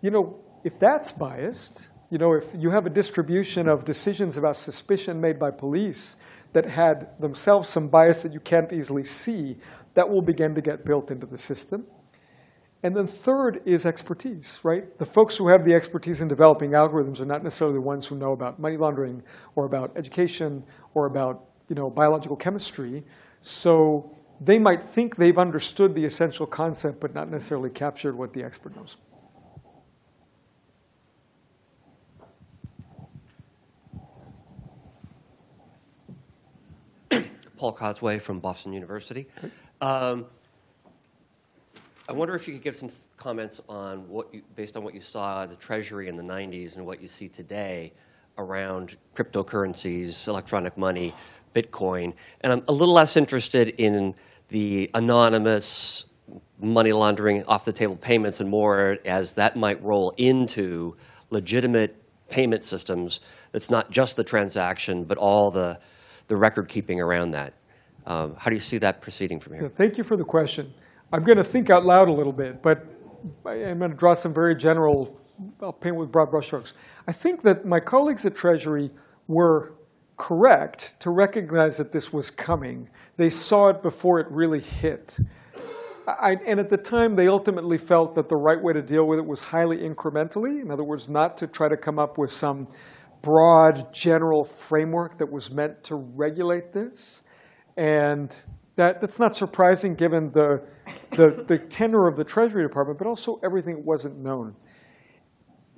you know, if that's biased, you know, if you have a distribution of decisions about suspicion made by police that had themselves some bias that you can't easily see, that will begin to get built into the system. And then third is expertise, right? The folks who have the expertise in developing algorithms are not necessarily the ones who know about money laundering or about education or about you know, biological chemistry. So they might think they've understood the essential concept, but not necessarily captured what the expert knows. Paul Cosway from Boston University. Um, I wonder if you could give some comments on what you, based on what you saw the Treasury in the 90s and what you see today around cryptocurrencies, electronic money, Bitcoin. And I'm a little less interested in the anonymous money laundering off the table payments and more as that might roll into legitimate payment systems that's not just the transaction, but all the, the record keeping around that. Um, how do you see that proceeding from Yeah, here? thank you for the question. I'm going to think out loud a little bit, but I'm going to draw some very general, I'll paint with broad brushstrokes. I think that my colleagues at Treasury were correct to recognize that this was coming. They saw it before it really hit. I, and at the time, they ultimately felt that the right way to deal with it was highly incrementally. In other words, not to try to come up with some broad general framework that was meant to regulate this. And that, that's not surprising given the, the, the tenor of the Treasury Department, but also everything wasn't known.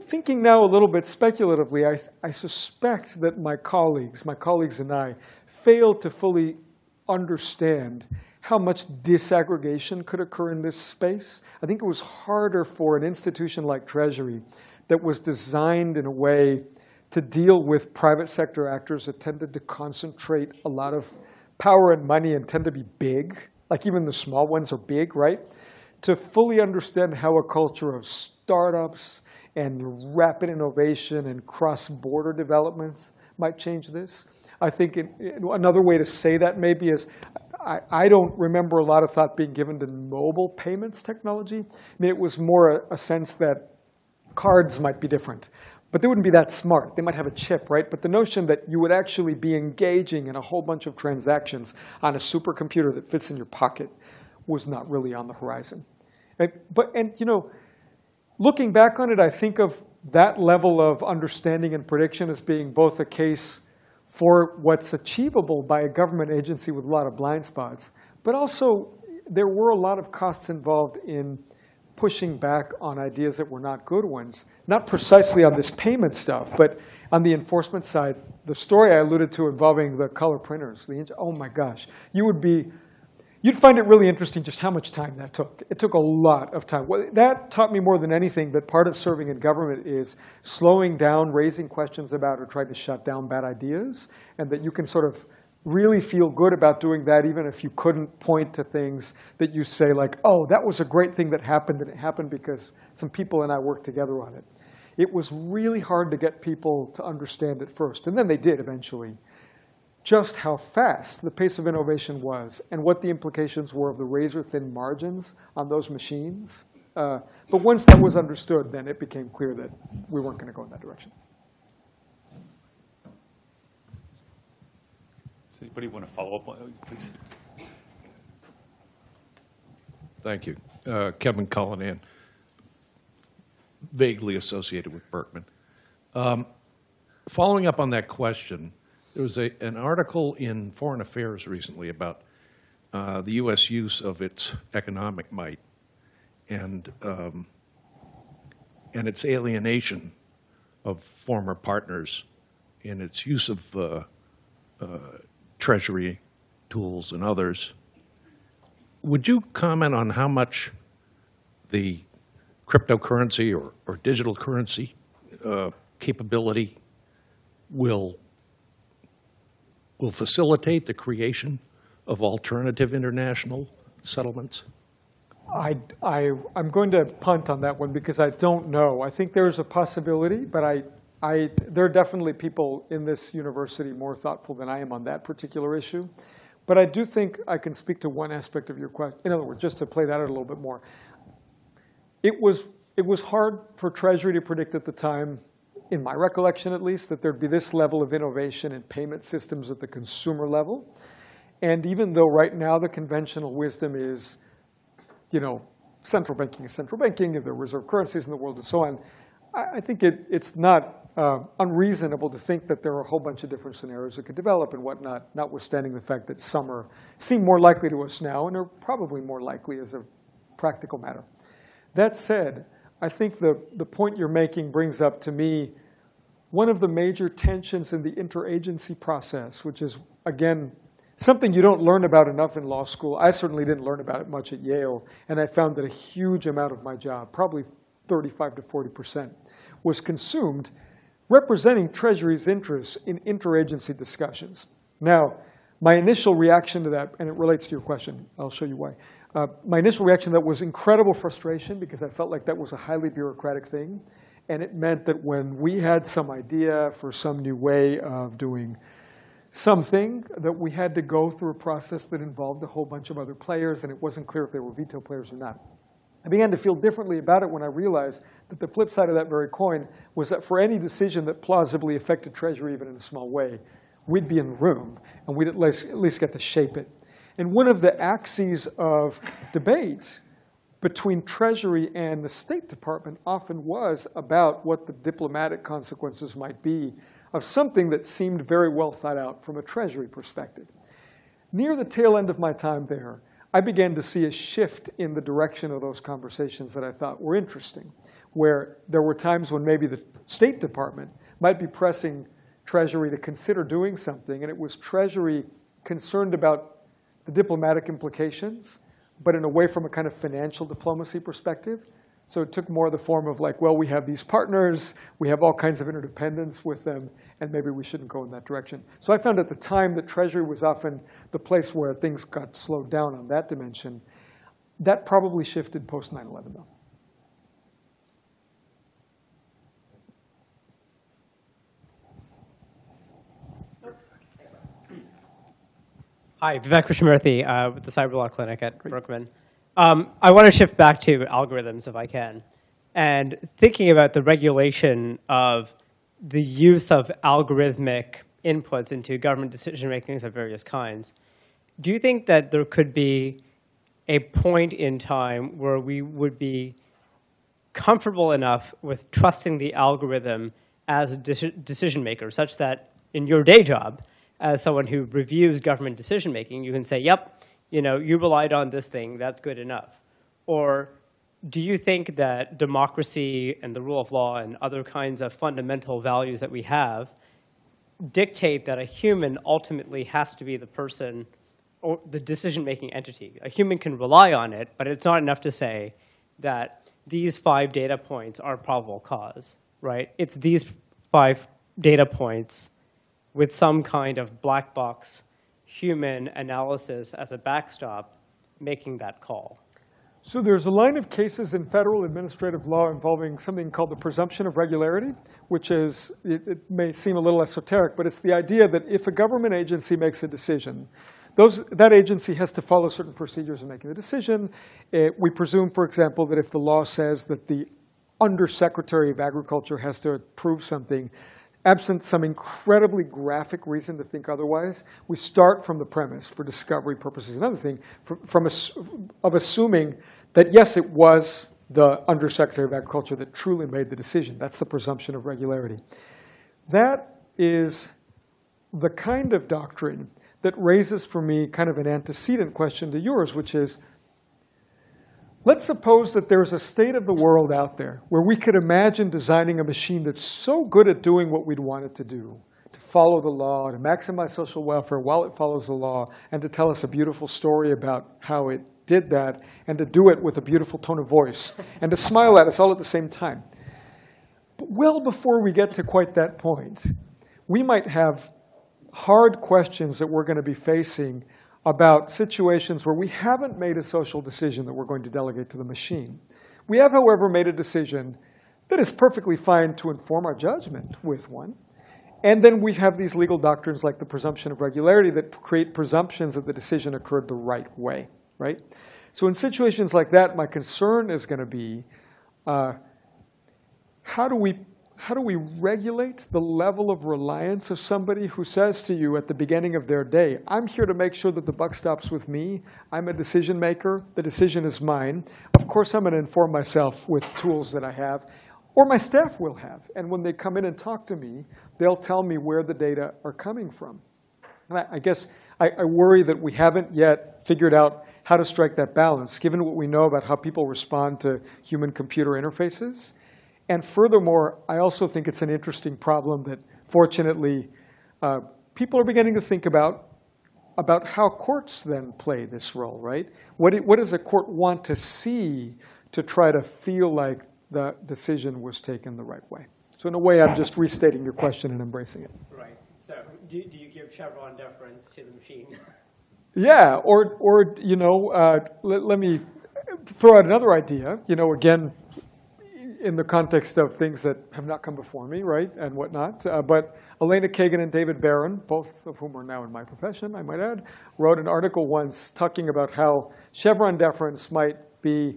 Thinking now a little bit speculatively, I, I suspect that my colleagues, my colleagues and I, failed to fully understand how much disaggregation could occur in this space. I think it was harder for an institution like Treasury that was designed in a way to deal with private sector actors that tended to concentrate a lot of power and money and tend to be big, like even the small ones are big, right? To fully understand how a culture of startups and rapid innovation and cross-border developments might change this. I think it, it- another way to say that maybe is I, I don't remember a lot of thought being given to mobile payments technology. I mean, it was more a, a sense that cards might be different, but they wouldn't be that smart. They might have a chip, right? But the notion that you would actually be engaging in a whole bunch of transactions on a supercomputer that fits in your pocket was not really on the horizon. And, but and you know, looking back on it, I think of that level of understanding and prediction as being both a case for what's achievable by a government agency with a lot of blind spots, but also there were a lot of costs involved in pushing back on ideas that were not good ones. Not precisely on this payment stuff, but on the enforcement side. The story I alluded to involving the color printers, the, oh my gosh, you would be You'd find it really interesting just how much time that took. It took a lot of time. Well, that taught me more than anything that part of serving in government is slowing down, raising questions about, or trying to shut down bad ideas, and that you can sort of really feel good about doing that even if you couldn't point to things that you say like, oh, that was a great thing that happened, and it happened because some people and I worked together on it. It was really hard to get people to understand at first, and then they did eventually just how fast the pace of innovation was and what the implications were of the razor thin margins on those machines. Uh, but once that was understood, then it became clear that we weren't going to go in that direction. Anybody want to follow up, on please? Thank you. Uh, Kevin Cullinan, vaguely associated with Berkman. Um, Following up on that question, there was a, an article in Foreign Affairs recently about uh, the U.S. use of its economic might. And um, and its alienation of former partners in its use of uh, uh, treasury tools and others. Would you comment on how much the cryptocurrency or, or digital currency uh, capability will, will facilitate the creation of alternative international settlements? I, I, I'm going to punt on that one because I don't know. I think there's a possibility, but I, I, there are definitely people in this university more thoughtful than I am on that particular issue. But I do think I can speak to one aspect of your question. In other words, just to play that out a little bit more. It was, it was hard for Treasury to predict at the time, in my recollection at least, that there'd be this level of innovation in payment systems at the consumer level. And even though right now the conventional wisdom is, you know, central banking is central banking, and there are reserve currencies in the world and so on, I, I think it, it's not uh, unreasonable to think that there are a whole bunch of different scenarios that could develop and whatnot, notwithstanding the fact that some are, seem more likely to us now and are probably more likely as a practical matter. That said, I think the, the point you're making brings up to me one of the major tensions in the interagency process, which is, again, something you don't learn about enough in law school. I certainly didn't learn about it much at Yale, and I found that a huge amount of my job, probably 35 to 40 percent, was consumed representing Treasury's interests in interagency discussions. Now, my initial reaction to that, and it relates to your question, I'll show you why. Uh, my initial reaction to that was incredible frustration because I felt like that was a highly bureaucratic thing. And it meant that when we had some idea for some new way of doing something, that we had to go through a process that involved a whole bunch of other players, and it wasn't clear if they were veto players or not. I began to feel differently about it when I realized that the flip side of that very coin was that for any decision that plausibly affected Treasury, even in a small way, we'd be in the room and we'd at least, at least get to shape it. And one of the axes of debate between Treasury and the State Department often was about what the diplomatic consequences might be of something that seemed very well thought out from a Treasury perspective. Near the tail end of my time there, I began to see a shift in the direction of those conversations that I thought were interesting, where there were times when maybe the State Department might be pressing Treasury to consider doing something, and it was Treasury concerned about the diplomatic implications, but in a way from a kind of financial diplomacy perspective. So it took more the form of like, well, we have these partners, we have all kinds of interdependence with them, and maybe we shouldn't go in that direction. So I found at the time that Treasury was often the place where things got slowed down on that dimension. That probably shifted post 9 11, though. Hi, Vivek Krishnamurthy uh, with the Cyber Law Clinic at Berkman. Um, I want to shift back to algorithms if I can. And thinking about the regulation of the use of algorithmic inputs into government decision makings of various kinds, do you think that there could be a point in time where we would be comfortable enough with trusting the algorithm as a decision maker, such that in your day job, as someone who reviews government decision making, you can say, yep, you know, you relied on this thing, that's good enough. Or do you think that democracy and the rule of law and other kinds of fundamental values that we have dictate that a human ultimately has to be the person or the decision-making entity? A human can rely on it, but it's not enough to say that these five data points are probable cause, right? It's these five data points with some kind of black box human analysis as a backstop making that call. So there's a line of cases in federal administrative law involving something called the presumption of regularity, which is, it, it, may seem a little esoteric, but it's the idea that if a government agency makes a decision, those, that agency has to follow certain procedures in making the decision. It, we presume, for example, that if the law says that the undersecretary of agriculture has to approve something, absent some incredibly graphic reason to think otherwise, we start from the premise for discovery purposes. Another thing, from, from of assuming that yes, it was the Undersecretary of Agriculture that truly made the decision. That's the presumption of regularity. That is the kind of doctrine that raises for me kind of an antecedent question to yours, which is Let's suppose that there's a state of the world out there where we could imagine designing a machine that's so good at doing what we'd want it to do, to follow the law, to maximize social welfare while it follows the law, and to tell us a beautiful story about how it did that, and to do it with a beautiful tone of voice, and to smile at us all at the same time. But well before we get to quite that point, we might have hard questions that we're going to be facing about situations where we haven't made a social decision that we're going to delegate to the machine. We have, however, made a decision that is perfectly fine to inform our judgment with one. And then we have these legal doctrines like the presumption of regularity that create presumptions that the decision occurred the right way, right? So in situations like that, my concern is going to be uh, how do we how do we regulate the level of reliance of somebody who says to you at the beginning of their day, I'm here to make sure that the buck stops with me. I'm a decision maker. The decision is mine. Of course, I'm going to inform myself with tools that I have, or my staff will have. And when they come in and talk to me, they'll tell me where the data are coming from. And I, I guess I, I worry that we haven't yet figured out how to strike that balance, given what we know about how people respond to human computer interfaces and furthermore, I also think it's an interesting problem that fortunately uh, people are beginning to think about, about how courts then play this role, right? What, it, what does a court want to see to try to feel like the decision was taken the right way? So in a way, I'm just restating your question and embracing it. Right. So do, do you give Chevron deference to the machine? Yeah, or, or you know, uh, let, let me throw out another idea. You know, again, in the context of things that have not come before me, right, and whatnot. Uh, but Elena Kagan and David Barron, both of whom are now in my profession, I might add, wrote an article once talking about how Chevron deference might be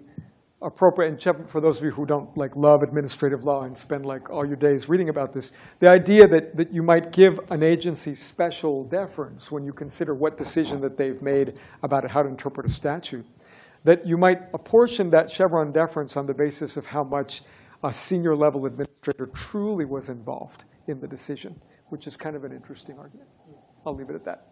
appropriate. And Chevron, for those of you who don't like love administrative law and spend like all your days reading about this, the idea that, that you might give an agency special deference when you consider what decision that they've made about how to interpret a statute that you might apportion that Chevron deference on the basis of how much a senior level administrator truly was involved in the decision, which is kind of an interesting argument. I'll leave it at that.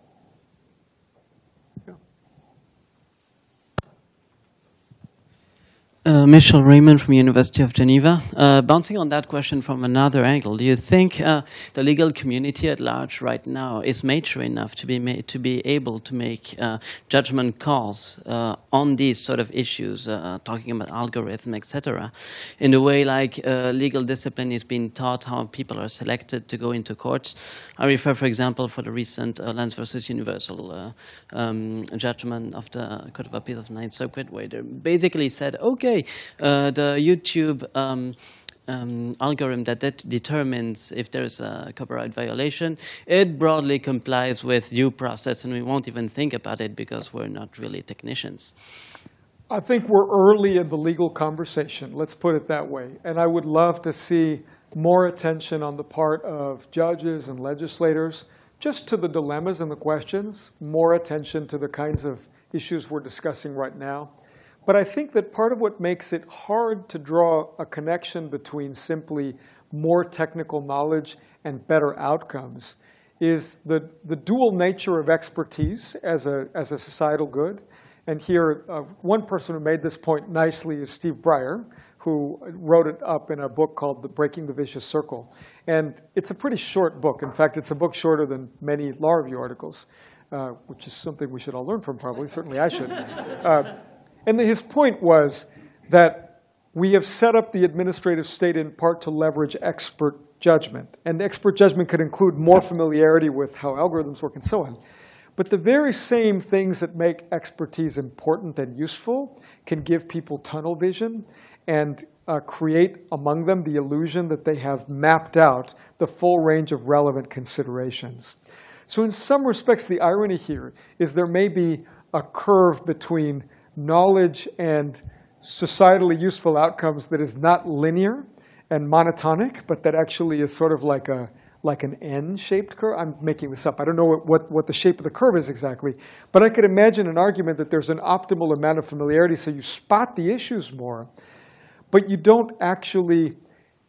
Uh, Michel Reymond from University of Geneva. Uh, bouncing on that question from another angle, do you think uh, the legal community at large right now is mature enough to be to be able to make uh, judgment calls uh, on these sort of issues, uh, talking about algorithm, etc., in a way like legal discipline is being taught how people are selected to go into courts? I refer, for example, for the recent Lenz versus Universal um, judgment of the Court of Appeal of the Ninth Circuit, where they basically said, okay okay, uh, the YouTube um, um, algorithm that, that determines if there's a copyright violation, it broadly complies with due process, and we won't even think about it because we're not really technicians. I think we're early in the legal conversation, let's put it that way. And I would love to see more attention on the part of judges and legislators just to the dilemmas and the questions, more attention to the kinds of issues we're discussing right now. But I think that part of what makes it hard to draw a connection between simply more technical knowledge and better outcomes is the, the dual nature of expertise as a, as a societal good. And here, uh, one person who made this point nicely is Steve Breyer, who wrote it up in a book called the Breaking the Vicious Circle. And it's a pretty short book. In fact, it's a book shorter than many law review articles, uh, which is something we should all learn from probably. Certainly I should. Uh, and his point was that we have set up the administrative state in part to leverage expert judgment. And expert judgment could include more familiarity with how algorithms work and so on. But the very same things that make expertise important and useful can give people tunnel vision and uh, create among them the illusion that they have mapped out the full range of relevant considerations. So in some respects, the irony here is there may be a curve between knowledge and societally useful outcomes that is not linear and monotonic, but that actually is sort of like a like an N-shaped curve. I'm making this up. I don't know what, what, what, the shape of the curve is exactly. But I could imagine an argument that there's an optimal amount of familiarity so you spot the issues more, but you don't actually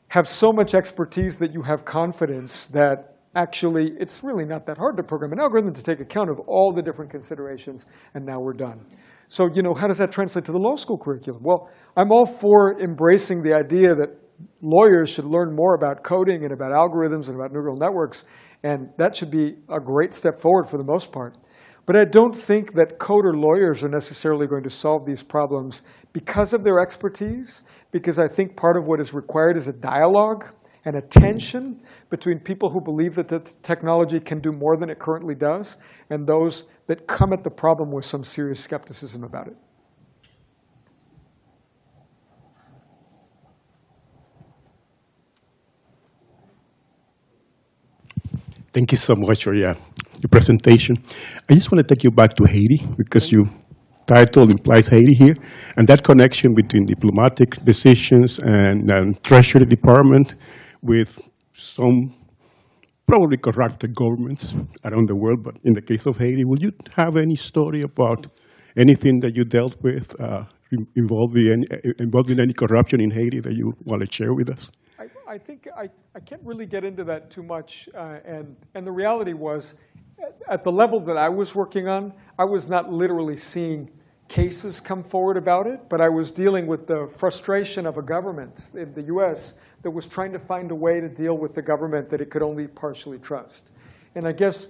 have so much expertise that you have confidence that actually it's really not that hard to program an algorithm to take account of all the different considerations, and now we're done. So, you know, how does that translate to the law school curriculum? Well, I'm all for embracing the idea that lawyers should learn more about coding and about algorithms and about neural networks, and that should be a great step forward for the most part. But I don't think that coder lawyers are necessarily going to solve these problems because of their expertise, because I think part of what is required is a dialogue and a tension between people who believe that the technology can do more than it currently does and those that come at the problem with some serious skepticism about it. Thank you so much for your, your presentation. I just want to take you back to Haiti because your title implies Haiti here, and that connection between diplomatic decisions and, and Treasury Department with some probably corrupted governments around the world, but in the case of Haiti, will you have any story about anything that you dealt with uh, involving, any, corruption in Haiti that you want to share with us? I, I think I, I can't really get into that too much. Uh, and, and the reality was, at the level that I was working on, I was not literally seeing cases come forward about it, but I was dealing with the frustration of a government in the US that was trying to find a way to deal with the government that it could only partially trust. And I guess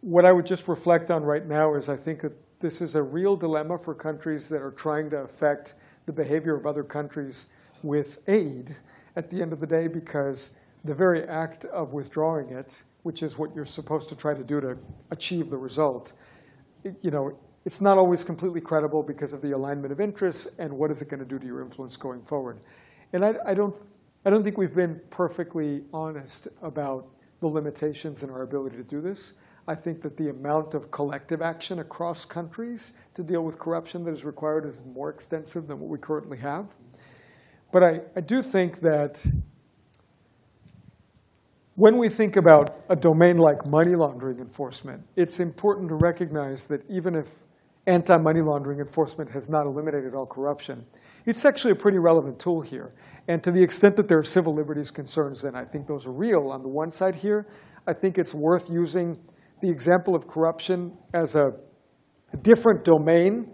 what I would just reflect on right now is I think that this is a real dilemma for countries that are trying to affect the behavior of other countries with aid at the end of the day because the very act of withdrawing it, which is what you're supposed to try to do to achieve the result, you know, it's not always completely credible because of the alignment of interests and what is it going to do to your influence going forward. And I, I, don't, I don't think we've been perfectly honest about the limitations in our ability to do this. I think that the amount of collective action across countries to deal with corruption that is required is more extensive than what we currently have. But I, I do think that when we think about a domain like money laundering enforcement, it's important to recognize that even if anti-money laundering enforcement has not eliminated all corruption, it's actually a pretty relevant tool here. And to the extent that there are civil liberties concerns, then I think those are real on the one side here. I think it's worth using the example of corruption as a, different domain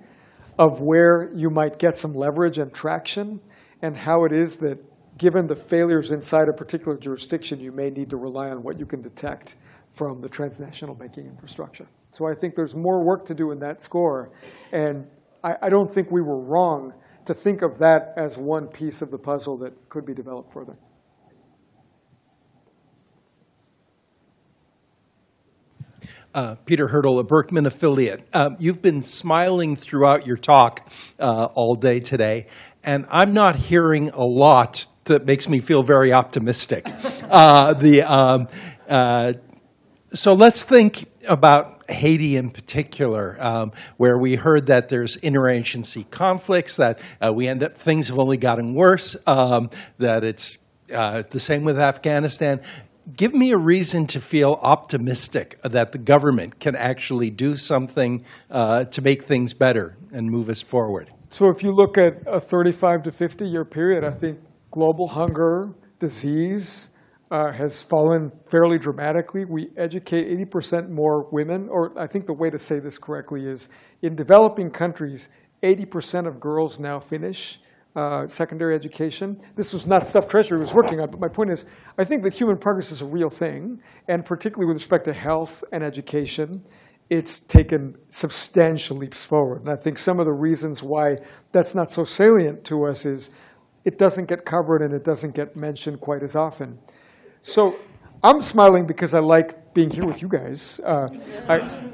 of where you might get some leverage and traction and how it is that given the failures inside a particular jurisdiction, you may need to rely on what you can detect from the transnational banking infrastructure. So I think there's more work to do in that score. And I, I don't think we were wrong to think of that as one piece of the puzzle that could be developed further. Uh, Peter Hurdle, a Berkman affiliate. Uh, you've been smiling throughout your talk uh, all day today, and I'm not hearing a lot that makes me feel very optimistic. Uh, the, um, uh, so let's think about Haiti in particular, um, where we heard that there's interagency conflicts, that uh, we end up things have only gotten worse, um, that it's uh, the same with Afghanistan. Give me a reason to feel optimistic that the government can actually do something uh, to make things better and move us forward. So if you look at a 35 to 50 year period, I think global hunger, disease uh, has fallen fairly dramatically. We educate 80% more women, or I think the way to say this correctly is in developing countries, 80% of girls now finish uh, secondary education. This was not stuff Treasury was working on, but my point is, I think that human progress is a real thing, and particularly with respect to health and education, it's taken substantial leaps forward. And I think some of the reasons why that's not so salient to us is it doesn't get covered and it doesn't get mentioned quite as often. So I'm smiling because I like being here with you guys. Uh, I,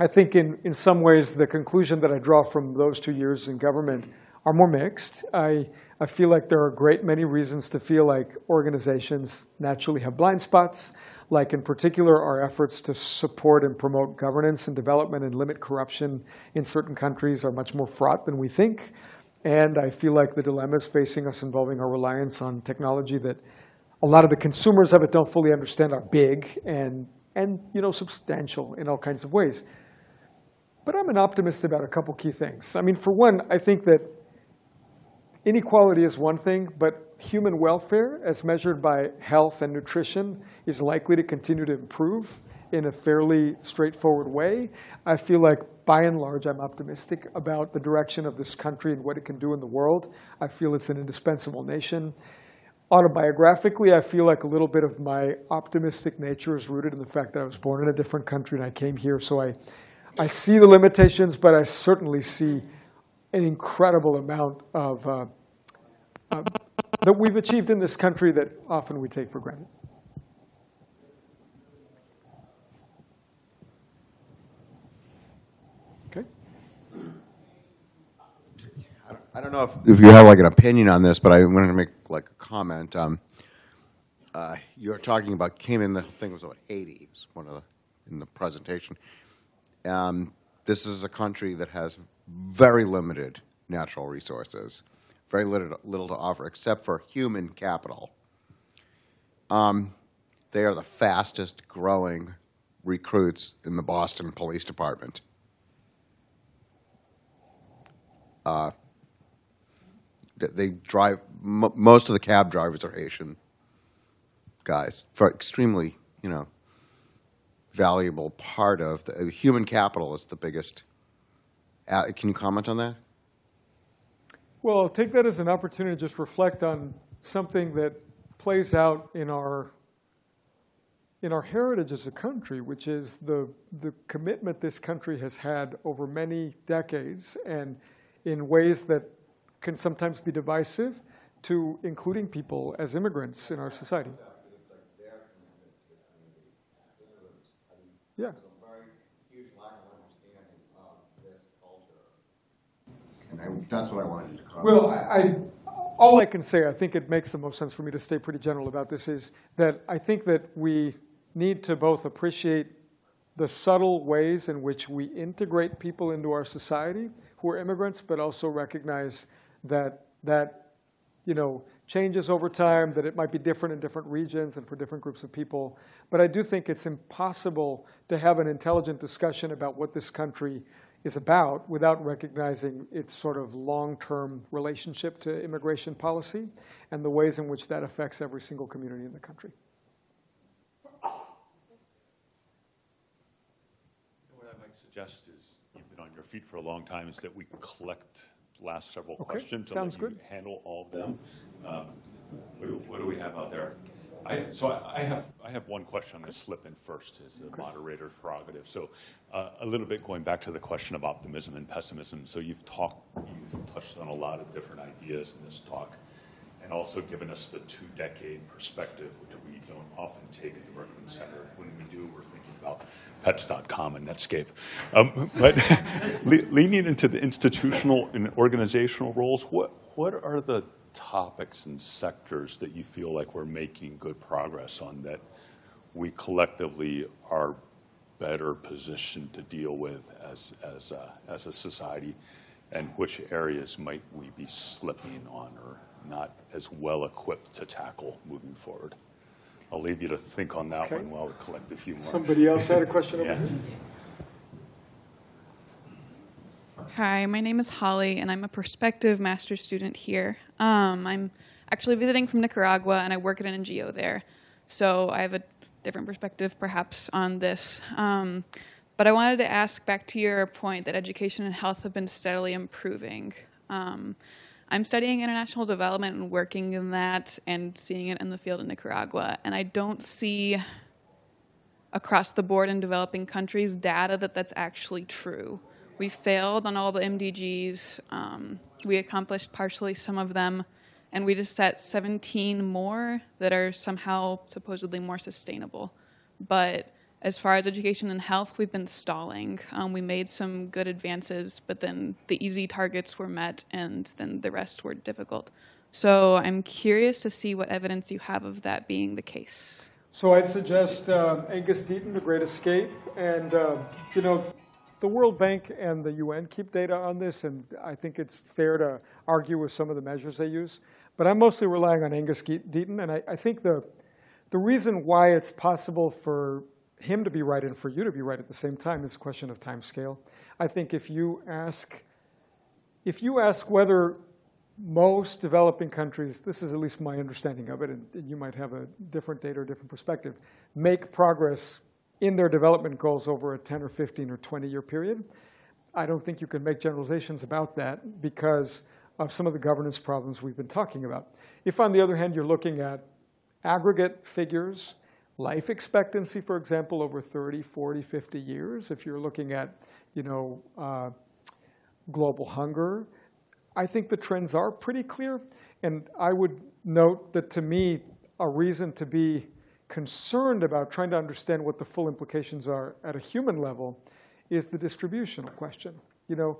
I think in, in some ways the conclusion that I draw from those two years in government are more mixed. I, I feel like there are a great many reasons to feel like organizations naturally have blind spots like in particular our efforts to support and promote governance and development and limit corruption in certain countries are much more fraught than we think. And I feel like the dilemmas facing us involving our reliance on technology that a lot of the consumers of it don't fully understand are big and, and you know, substantial in all kinds of ways. But I'm an optimist about a couple key things. I mean, for one, I think that inequality is one thing, but human welfare, as measured by health and nutrition, is likely to continue to improve. in a fairly straightforward way. I feel like, by and large, I'm optimistic about the direction of this country and what it can do in the world. I feel it's an indispensable nation. Autobiographically, I feel like a little bit of my optimistic nature is rooted in the fact that I was born in a different country and I came here. So I, I see the limitations, but I certainly see an incredible amount of uh, uh, that we've achieved in this country that often we take for granted. I don't know if, if you have like an opinion on this, but I wanted to make like a comment. Um, uh, you were talking about came in the thing was about Haiti. It was one of the in the presentation. Um, this is a country that has very limited natural resources, very little, little to offer except for human capital. Um, they are the fastest growing recruits in the Boston Police Department. Uh, they drive, m- most of the cab drivers are Haitian guys, for extremely, you know, valuable part of the human capital is the biggest. Uh, can you comment on that? Well, I'll take that as an opportunity to just reflect on something that plays out in our in our heritage as a country, which is the the commitment this country has had over many decades and in ways that can sometimes be divisive to including people as immigrants in our society. Yeah. And I, that's what I wanted you to comment. Well, I, I, all I can say, I think it makes the most sense for me to stay pretty general about this, is that I think that we need to both appreciate the subtle ways in which we integrate people into our society who are immigrants, but also recognize that that you know changes over time, that it might be different in different regions and for different groups of people. But I do think it's impossible to have an intelligent discussion about what this country is about without recognizing its sort of long-term relationship to immigration policy and the ways in which that affects every single community in the country. What I might suggest is, you've been on your feet for a long time, is that we collect last several Okay, questions. and sounds good. Handle all of them. Um, What do, we have out there? I, so I I have, I have one question I'm going to slip in first as the moderator's prerogative. So uh, a little bit going back to the question of optimism and pessimism. So you've talked, you've touched on a lot of different ideas in this talk and also given us the two-decade perspective, which we don't often take at the Berkman Center. When we do, we're thinking about pets.com and Netscape. Um, but le- leaning into the institutional and organizational roles, what, what are the topics and sectors that you feel like we're making good progress on that we collectively are better positioned to deal with as, as, a, as a society? And which areas might we be slipping on or not as well equipped to tackle moving forward? I'll leave you to think on that Okay. one while we collect a few more. Somebody else had a question over Yeah. here? Hi, my name is Holly, and I'm a prospective master's student here. Um, I'm actually visiting from Nicaragua, and I work at an NGO there. So I have a different perspective, perhaps, on this. Um, but I wanted to ask back to your point that education and health have been steadily improving. Um, I'm studying international development and working in that and seeing it in the field in Nicaragua, and I don't see across the board in developing countries data that that's actually true. We failed on all the MDGs. Um, we accomplished partially some of them, and we just set 17 more that are somehow supposedly more sustainable. But as far as education and health, we've been stalling. Um, we made some good advances, but then the easy targets were met, and then the rest were difficult. So I'm curious to see what evidence you have of that being the case. So I'd suggest uh, Angus Deaton, The Great Escape, and uh, you know, the World Bank and the UN keep data on this, and I think it's fair to argue with some of the measures they use. But I'm mostly relying on Angus Deaton, and I, I think the the reason why it's possible for him to be right and for you to be right at the same time is a question of time scale. I think if you ask if you ask whether most developing countries, this is at least my understanding of it, and you might have a different data or different perspective, make progress in their development goals over a 10 or 15 or 20 year period. I don't think you can make generalizations about that because of some of the governance problems we've been talking about. If, on the other hand, you're looking at aggregate figures, life expectancy, for example, over 30, 40, 50 years, if you're looking at, you know, uh, global hunger, I think the trends are pretty clear. And I would note that to me, a reason to be concerned about trying to understand what the full implications are at a human level is the distributional question. You know,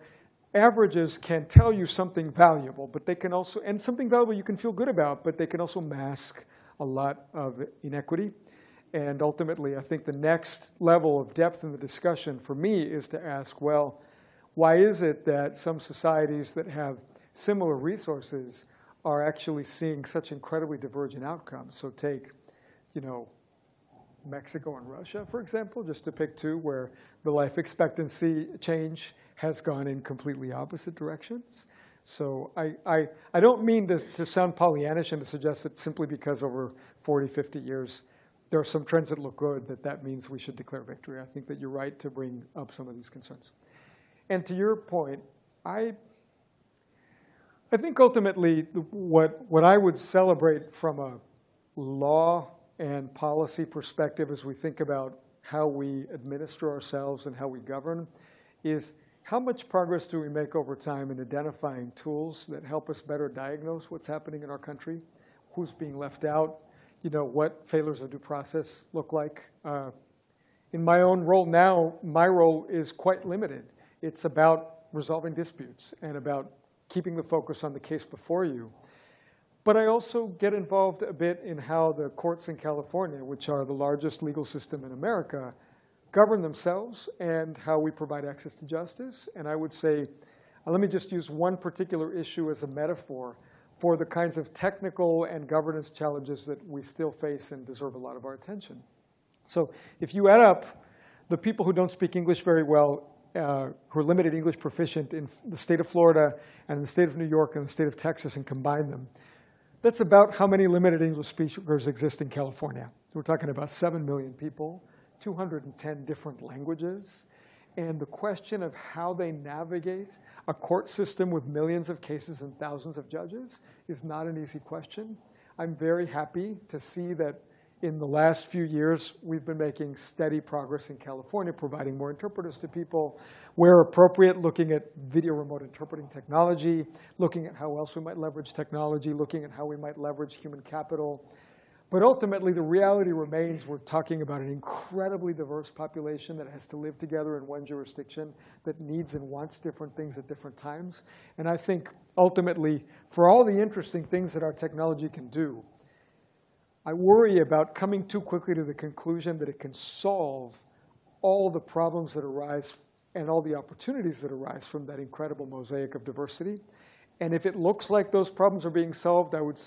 averages can tell you something valuable, but they can also, and something valuable you can feel good about, but they can also mask a lot of inequity. And ultimately, I think the next level of depth in the discussion for me is to ask, well, why is it that some societies that have similar resources are actually seeing such incredibly divergent outcomes? So take, you know, Mexico and Russia, for example, just to pick two, where the life expectancy change has gone in completely opposite directions. So I, I, I don't mean to, to sound Pollyannish and to suggest that simply because over 40, 50 years there are some trends that look good, that that means we should declare victory. I think that you're right to bring up some of these concerns. And to your point, I, I think ultimately what, what I would celebrate from a law and policy perspective as we think about how we administer ourselves and how we govern is how much progress do we make over time in identifying tools that help us better diagnose what's happening in our country, who's being left out, you know, what failures of due process look like. Uh, in my own role now, my role is quite limited. It's about resolving disputes and about keeping the focus on the case before you. But I also get involved a bit in how the courts in California, which are the largest legal system in America, govern themselves and how we provide access to justice. And I would say, uh, let me just use one particular issue as a metaphor for the kinds of technical and governance challenges that we still face and deserve a lot of our attention. So if you add up the people who don't speak English very well, uh, who are limited English proficient in the state of Florida and the state of New York and the state of Texas and combine them, that's about how many limited English speakers exist in California. We're talking about 7 million people, 210 different languages. And the question of how they navigate a court system with millions of cases and thousands of judges is not an easy question. I'm very happy to see that in the last few years, we've been making steady progress in California, providing more interpreters to people, where appropriate, looking at video remote interpreting technology, looking at how else we might leverage technology, looking at how we might leverage human capital. But ultimately, the reality remains we're talking about an incredibly diverse population that has to live together in one jurisdiction, that needs and wants different things at different times. And I think ultimately, for all the interesting things that our technology can do, I worry about coming too quickly to the conclusion that it can solve all the problems that arise and all the opportunities that arise from that incredible mosaic of diversity. And if it looks like those problems are being solved, I would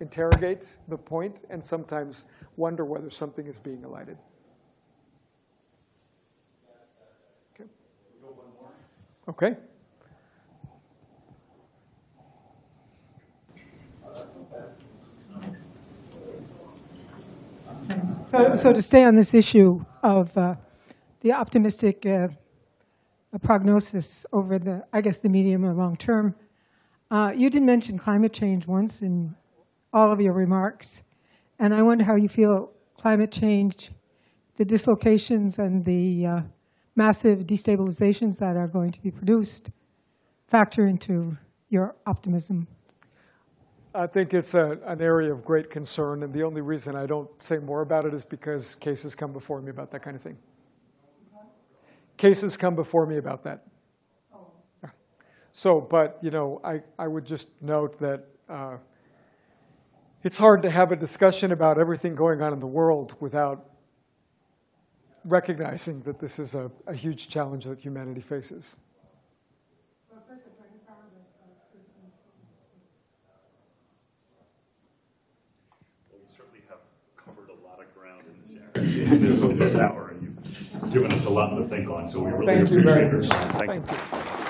interrogate the point and sometimes wonder whether something is being elided. Okay. Okay. So, so to stay on this issue of uh, the optimistic uh, prognosis over the, I guess, the medium or long term, uh, you did mention climate change once in all of your remarks, and I wonder how you feel climate change, the dislocations and the uh, massive destabilizations that are going to be produced, factor into your optimism. I think it's a, an area of great concern, and the only reason I don't say more about it is because cases come before me about that kind of thing. Cases come before me about that. Yeah. So, but, you know, I, I would just note that uh, it's hard to have a discussion about everything going on in the world without recognizing that this is a, a huge challenge that humanity faces. this, this hour, and you've given us a lot to think on, so we really Thank appreciate it. much. Thank you. Thank you.